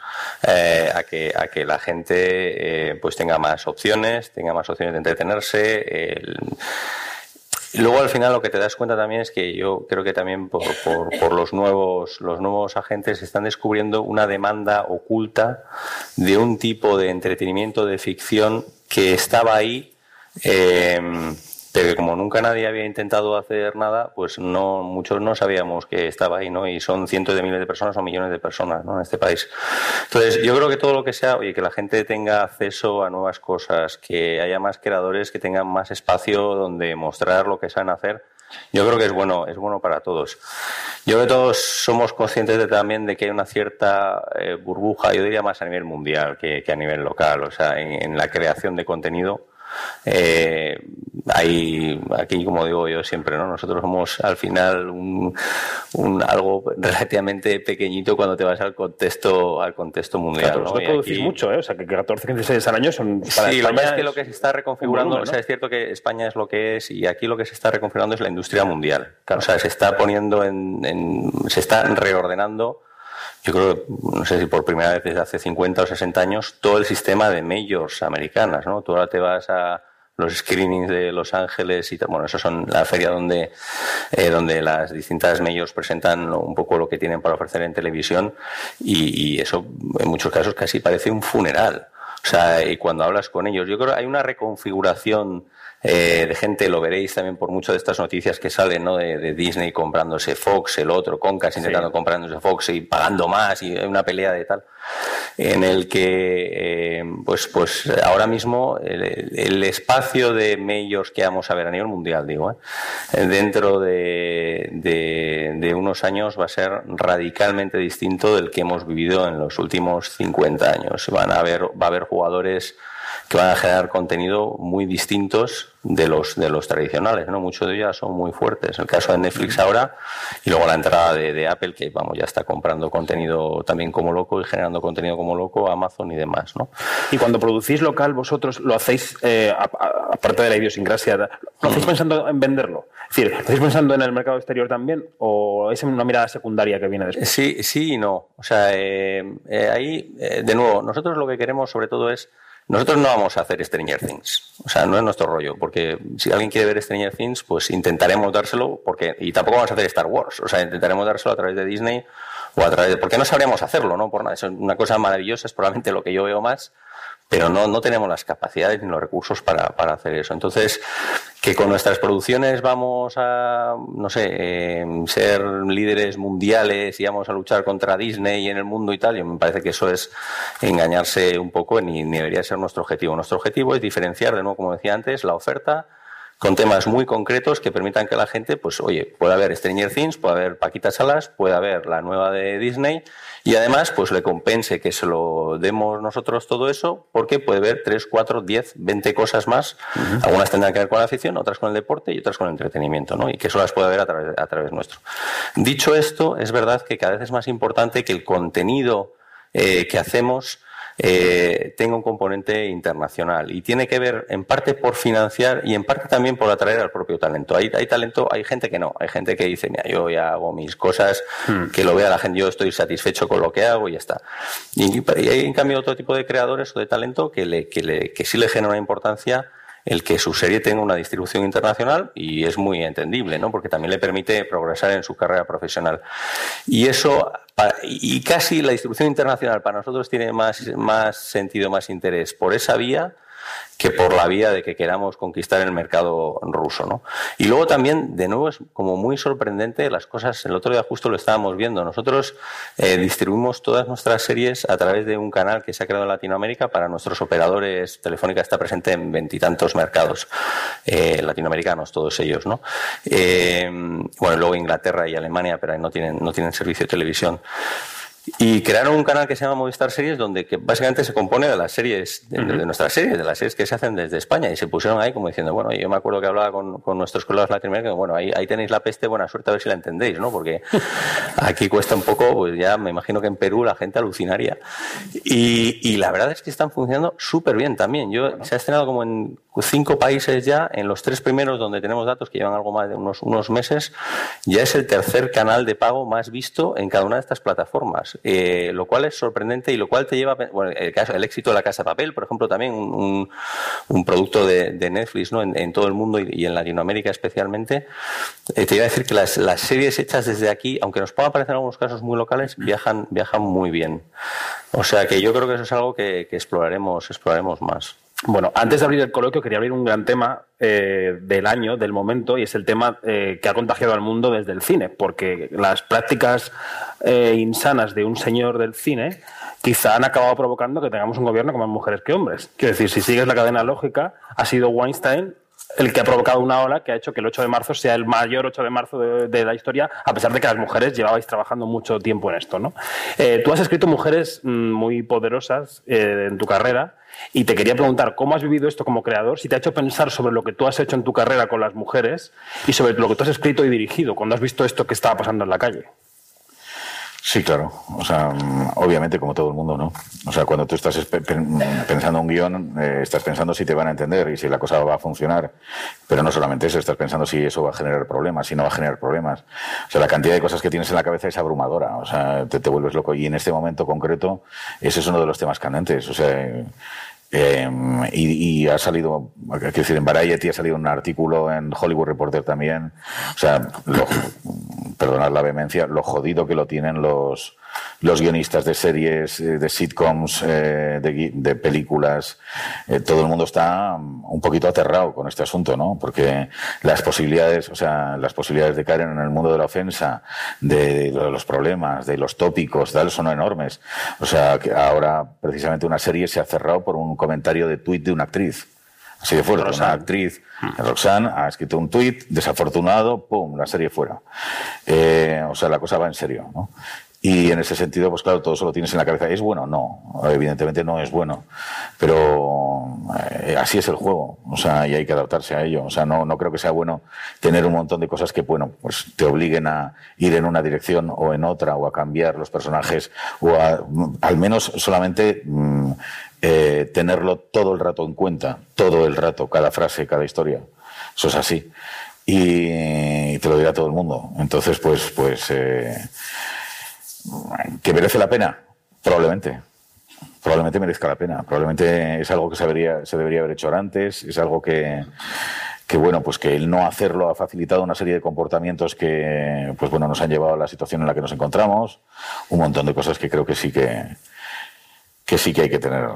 eh, a, que, a que la gente eh, pues tenga más opciones, tenga más opciones de entretenerse. el- luego al final lo que te das cuenta también es que yo creo que también por, por, por los nuevos los nuevos agentes están descubriendo una demanda oculta de un tipo de entretenimiento de ficción que estaba ahí eh, pero que como nunca nadie había intentado hacer nada, pues no muchos no sabíamos que estaba ahí, ¿no? Y son cientos de miles de personas o millones de personas, ¿no? En este país. Entonces, yo creo que todo lo que sea, oye, que la gente tenga acceso a nuevas cosas, que haya más creadores que tengan más espacio donde mostrar lo que saben hacer, yo creo que es bueno, es bueno para todos. Yo creo que todos somos conscientes de, también de que hay una cierta eh, burbuja, yo diría más a nivel mundial que, que a nivel local, o sea, en la creación de contenido. Eh, hay aquí, como digo yo siempre, ¿no? Nosotros somos al final un, un algo relativamente pequeñito cuando te vas al contexto, al contexto mundial. Claro, ¿no? producís aquí- mucho, ¿eh? O sea, que 14, 15 series al año son para sí, lo que España es que lo que se está reconfigurando, volumen, o sea, es cierto que España es lo que es y aquí lo que se está reconfigurando es la industria mundial. O sea, se está poniendo en, en- se está reordenando, yo creo, que, no sé si por primera vez desde hace 50 o 60 años, todo el sistema de majors americanas, ¿no? Tú ahora te vas a los screenings de Los Ángeles y. Bueno, eso son la feria donde, eh, donde las distintas majors presentan un poco lo que tienen para ofrecer en televisión y, y eso en muchos casos casi parece un funeral. O sea, y cuando hablas con ellos, yo creo que hay una reconfiguración eh, de gente, lo veréis también por muchas de estas noticias que salen, ¿no? De, de Disney comprándose Fox, el otro, Concas intentando comprándose Fox y pagando más y hay una pelea de tal, en el que, eh, pues, pues ahora mismo el, el espacio de majors que vamos a ver a nivel mundial, digo, ¿eh? dentro de, de, de unos años va a ser radicalmente distinto del que hemos vivido en los últimos 50 años. Van a haber, va a haber jugadores que van a generar contenido muy distintos de los de los tradicionales, ¿no? Muchos de ellos son muy fuertes. El caso de Netflix ahora y luego la entrada de, de Apple que vamos ya está comprando contenido también como loco y generando contenido como loco, Amazon y demás, ¿no? Y cuando producís local, vosotros lo hacéis, eh, aparte de la idiosincrasia, ¿lo Mm. hacéis pensando en venderlo? Es decir, ¿lo hacéis pensando en el mercado exterior también o es una mirada secundaria que viene después? Sí, sí y no. O sea, eh, eh, ahí, eh, de nuevo, nosotros lo que queremos sobre todo es, nosotros no vamos a hacer Stranger Things. O sea, no es nuestro rollo, porque si alguien quiere ver Stranger Things, pues intentaremos dárselo, porque, y tampoco vamos a hacer Star Wars. O sea, intentaremos dárselo a través de Disney o a través de, porque no sabríamos hacerlo, ¿no? Por nada. Es una cosa maravillosa, es probablemente lo que yo veo más, pero no, no tenemos las capacidades ni los recursos para, para hacer eso. Entonces, que con nuestras producciones vamos a, no sé, eh, ser líderes mundiales y vamos a luchar contra Disney en el mundo y tal, y me parece que eso es engañarse un poco, ni, ni debería ser nuestro objetivo. Nuestro objetivo es diferenciar, de nuevo, como decía antes, la oferta con temas muy concretos que permitan que la gente, pues oye, pueda ver Stranger Things, pueda ver Paquita Salas, pueda ver la nueva de Disney y además pues le compense que se lo demos nosotros todo eso porque puede ver 3, 4, 10, 20 cosas más. Algunas tendrán que ver con la afición, otras con el deporte y otras con el entretenimiento, ¿no? Y que eso las pueda ver a través, a través nuestro. Dicho esto, es verdad que cada vez es más importante que el contenido eh, que hacemos eh, tenga un componente internacional y tiene que ver en parte por financiar y en parte también por atraer al propio talento. Hay, hay talento, hay gente que no, hay gente que dice, mira, yo ya hago mis cosas, que lo vea la gente, yo estoy satisfecho con lo que hago y ya está. Y, y hay en cambio otro tipo de creadores o de talento que, le, que, le, que sí le genera una importancia el que su serie tenga una distribución internacional y es muy entendible, ¿no? Porque también le permite progresar en su carrera profesional. Y eso, y casi la distribución internacional para nosotros tiene más, más sentido, más interés por esa vía que por la vía de que queramos conquistar el mercado ruso, ¿no? Y luego también, de nuevo, es como muy sorprendente las cosas. El otro día justo lo estábamos viendo. Nosotros eh, distribuimos todas nuestras series a través de un canal que se ha creado en Latinoamérica para nuestros operadores. Telefónica está presente en veintitantos mercados eh, latinoamericanos, todos ellos, ¿no? Eh, bueno, luego Inglaterra y Alemania, pero ahí no tienen, no tienen servicio de televisión. Y crearon un canal que se llama Movistar Series, donde que básicamente se compone de las series, de, de nuestras series, de las series que se hacen desde España. Y se pusieron ahí como diciendo, bueno, yo me acuerdo que hablaba con, con nuestros colegas latinoamericanos, bueno, ahí, ahí tenéis la peste, buena suerte, a ver si la entendéis, ¿no? Porque aquí cuesta un poco, pues ya me imagino que en Perú la gente alucinaría. Y, y la verdad es que están funcionando súper bien también. Yo, se ha estrenado como en cinco países ya, en los tres primeros donde tenemos datos que llevan algo más de unos, unos meses, ya es el tercer canal de pago más visto en cada una de estas plataformas, eh, lo cual es sorprendente y lo cual te lleva, bueno, el, éxito de la Casa de Papel, por ejemplo, también un, un- producto de, Netflix ¿no? en, todo el mundo y, en Latinoamérica especialmente, eh, te iba a decir que las, las series hechas desde aquí, aunque nos puedan parecer en algunos casos muy locales, viajan, viajan muy bien. O sea que yo creo que eso es algo que, que exploraremos, exploraremos más. Bueno, antes de abrir el coloquio quería abrir un gran tema eh, del año, del momento, y es el tema eh, que ha contagiado al mundo desde el cine, porque las prácticas eh, insanas de un señor del cine quizá han acabado provocando que tengamos un gobierno con más mujeres que hombres. Quiero decir, si sigues la cadena lógica, ha sido Weinstein el que ha provocado una ola que ha hecho que el 8 de marzo sea el mayor 8 de marzo de, la historia, a pesar de que las mujeres llevabais trabajando mucho tiempo en esto. ¿no? Tú has escrito mujeres mm, muy poderosas en tu carrera y te quería preguntar cómo has vivido esto como creador, si te ha hecho pensar sobre lo que tú has hecho en tu carrera con las mujeres y sobre lo que tú has escrito y dirigido cuando has visto esto que estaba pasando en la calle. Sí, claro. O sea, mm, obviamente como todo el mundo, ¿no? O sea, cuando tú estás pen- pensando un guion, eh, estás pensando si te van a entender y si la cosa va a funcionar. Pero no solamente eso, estás pensando si eso va a generar problemas, si no va a generar problemas. O sea, la cantidad de cosas que tienes en la cabeza es abrumadora. O sea, te, te vuelves loco. Y en este momento concreto, ese es uno de los temas candentes. O sea, eh, y, y ha salido, quiero decir, en Variety ha salido un artículo en Hollywood Reporter también. O sea, lo, perdonad la vehemencia, lo jodido que lo tienen los, los guionistas de series, eh, de sitcoms, eh, de, de películas. Eh, todo el mundo está mm, un poquito aterrado con este asunto, ¿no? Porque las posibilidades, o sea, las posibilidades de caer en el mundo de la ofensa, de, de los problemas, de los tópicos, tal, son enormes. O sea, que ahora precisamente una serie se ha cerrado por un comentario de tuit de una actriz. Así de fuerte, una actriz, Roxanne, ha escrito un tuit, desafortunado, pum, la serie fuera. Eh, o sea, la cosa va en serio, ¿no? Y en ese sentido, pues claro, todo eso lo tienes en la cabeza. ¿Es bueno? No, evidentemente no es bueno. Pero eh, así es el juego. O sea, y hay que adaptarse a ello. O sea, no, no creo que sea bueno tener un montón de cosas que, bueno, pues te obliguen a ir en una dirección o en otra, o a cambiar los personajes, o a, al menos solamente mm, eh, tenerlo todo el rato en cuenta, todo el rato, cada frase, cada historia. Eso es así. Y te lo dirá todo el mundo. Entonces, pues, pues, eh, ¿que merece la pena? Probablemente. Probablemente merezca la pena. Probablemente es algo que se debería, se debería haber hecho antes. Es algo que, que bueno, pues que el no hacerlo ha facilitado una serie de comportamientos que, pues bueno, nos han llevado a la situación en la que nos encontramos. Un montón de cosas que creo que sí que, que sí que hay que tener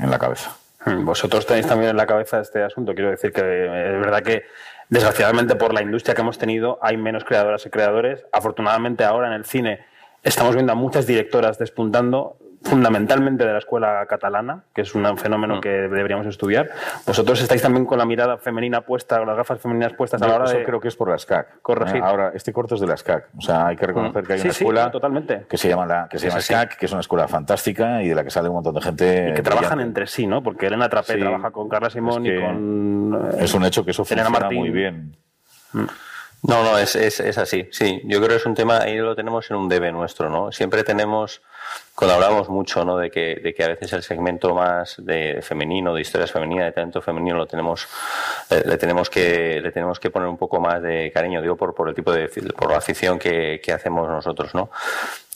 en la cabeza. Hmm, Vosotros tenéis también en la cabeza este asunto. Quiero decir que eh, es verdad que, desgraciadamente, por la industria que hemos tenido, hay menos creadoras y creadores. Afortunadamente, ahora en el cine estamos viendo a muchas directoras despuntando, fundamentalmente de la escuela catalana, que es un fenómeno que deberíamos estudiar. Vosotros estáis también con la mirada femenina puesta, con las gafas femeninas puestas a la hora Eso de. creo que es por la SCAC. Corregir. Eh, Ahora, este corto es de la SCAC. O sea, hay que reconocer que hay Sí, una sí, escuela no, totalmente. que se llama, la, que se llama. SCAC, que es una escuela fantástica y de la que sale un montón de gente. y que trabajan brillante. entre sí, ¿no? Porque Elena Trapé Sí. trabaja con Carla Simón Es y con. eh, Es un hecho que eso Elena funciona Martín. muy bien. No, no, es, es, es así. Sí, yo creo que es un tema, ahí lo tenemos en un debe nuestro, ¿no? Siempre tenemos, cuando hablamos mucho, ¿no? De que, de que a veces el segmento más de femenino, de historias femeninas, de talento femenino, lo tenemos, le tenemos que, le tenemos que poner un poco más de cariño, digo, por, por el tipo de, por la afición que, que hacemos nosotros, ¿no?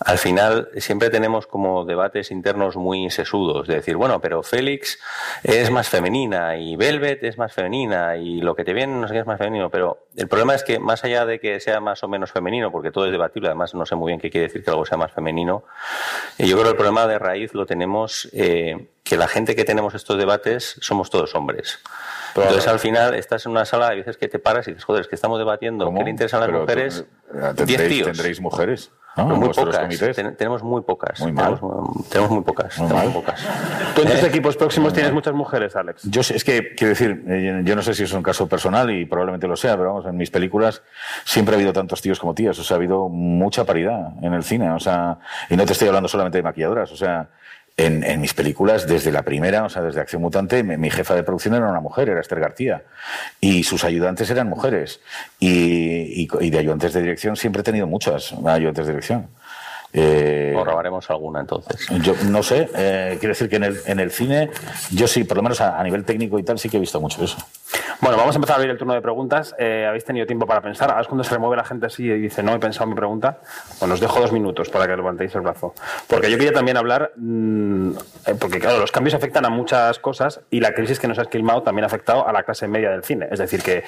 Al final, siempre tenemos como debates internos muy sesudos, de decir, bueno, pero Félix es más femenina y Velvet es más femenina y lo que te viene no sé qué es más femenino, pero el problema es que más allá de que sea más o menos femenino, porque todo es debatible, además no sé muy bien qué quiere decir que algo sea más femenino, eh, yo creo que el problema de raíz lo tenemos eh, que la gente que tenemos estos debates somos todos hombres. Entonces al final estás en una sala, hay veces que te paras y dices, joder, es que estamos debatiendo, ¿qué le interesa a las mujeres? eh, Diez ¿Tendréis, tíos. tendréis mujeres? ¿No? Muy pocas. comités. Ten- tenemos muy pocas. Muy mal. Tenemos, muy- tenemos muy pocas. Muy tenemos mal. muy pocas. Tú en tus Eh, equipos próximos tienes muchas mujeres, Alex. Yo sé- es que, quiero decir, eh, yo no sé si es un caso personal y probablemente lo sea, pero vamos, en mis películas siempre ha habido tantos tíos como tías, o sea, ha habido mucha paridad en el cine, o sea, y no te estoy hablando solamente de maquilladoras, o sea, en, en mis películas, desde la primera, o sea, desde Acción Mutante, mi, mi jefa de producción era una mujer, era Esther García, y sus ayudantes eran mujeres, y, y- y de ayudantes de dirección siempre he tenido muchas ayudantes de dirección. Eh, Os robaremos alguna entonces. yo no sé, eh, quiero decir que en el, en el cine, yo sí, por lo menos a, a nivel técnico y tal, sí que he visto mucho eso. Bueno, vamos a empezar a abrir el turno de preguntas. Eh, ¿Habéis tenido tiempo para pensar? Ahora es cuando se remueve la gente así y dice, no he pensado mi pregunta. Bueno, os dejo dos minutos para que levantéis el brazo. Porque yo quería también hablar, mm, eh, porque claro, los cambios afectan a muchas cosas y la crisis que nos ha esquilmado también ha afectado a la clase media del cine. Es decir, que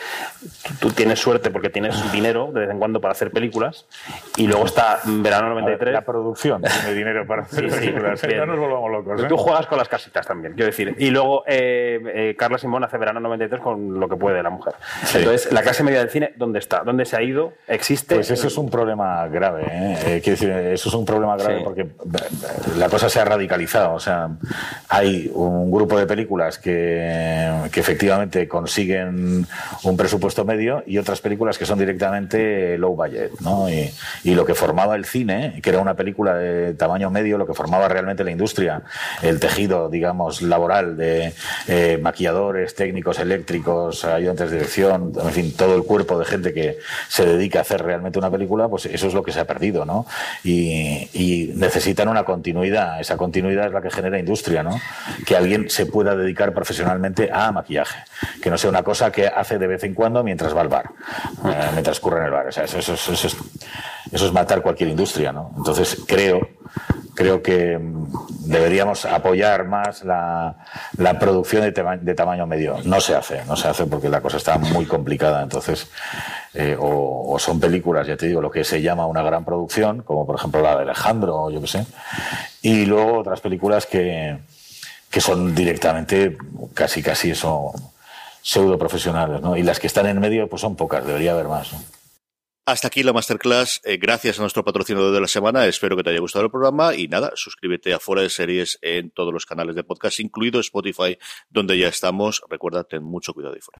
tú tienes suerte porque tienes dinero de vez en cuando para hacer películas y luego está mm, Verano 93. La producción tiene dinero para hacer Sí, sí, películas. bien. No nos volvamos locos. ¿eh? tú juegas con las casitas también, quiero decir. Y luego eh, eh, Carla Simón hace Verano 93 con lo que puede la mujer. Sí. Entonces, la clase media del cine, ¿dónde está? ¿Dónde se ha ido? ¿Existe? Pues eso es un problema grave. ¿eh? Eh, quiero decir, eso es un problema grave Sí. porque eh, la cosa se ha radicalizado. O sea, hay un grupo de películas que, que efectivamente consiguen un presupuesto medio y otras películas que son directamente low budget. ¿no? Y, y lo que formaba el cine, que era una película de tamaño medio, lo que formaba realmente la industria, el tejido, digamos, laboral de eh, maquilladores, técnicos eléctricos, ayudantes de dirección, en fin, todo el cuerpo de gente que se dedica a hacer realmente una película, pues eso es lo que se ha perdido, ¿no? Y, necesitan una continuidad. Esa continuidad es la que genera industria, ¿no? Que alguien se pueda dedicar profesionalmente a maquillaje. Que no sea una cosa que hace de vez en cuando mientras va al bar, eh, mientras curra en el bar. O sea, eso- eso es, eso es matar cualquier industria, ¿no? Entonces creo creo que mm, deberíamos apoyar más la, la producción de, tema- de tamaño medio. No se hace, no se hace porque la cosa está muy complicada. Entonces, eh, o, o son películas, ya te digo, lo que se llama una gran producción, como por ejemplo la de Alejandro, o yo qué sé, y luego otras películas que, que son directamente casi, casi eso, pseudo profesionales, ¿no? Y las que están en medio, pues son pocas, debería haber más. ¿no? Hasta aquí la masterclass. Eh, gracias a nuestro patrocinador de la semana. Espero que te haya gustado el programa. Y nada, suscríbete a Fuera de Series en todos los canales de podcast, incluido Spotify, donde ya estamos. Recuerda, ten mucho cuidado y fuera.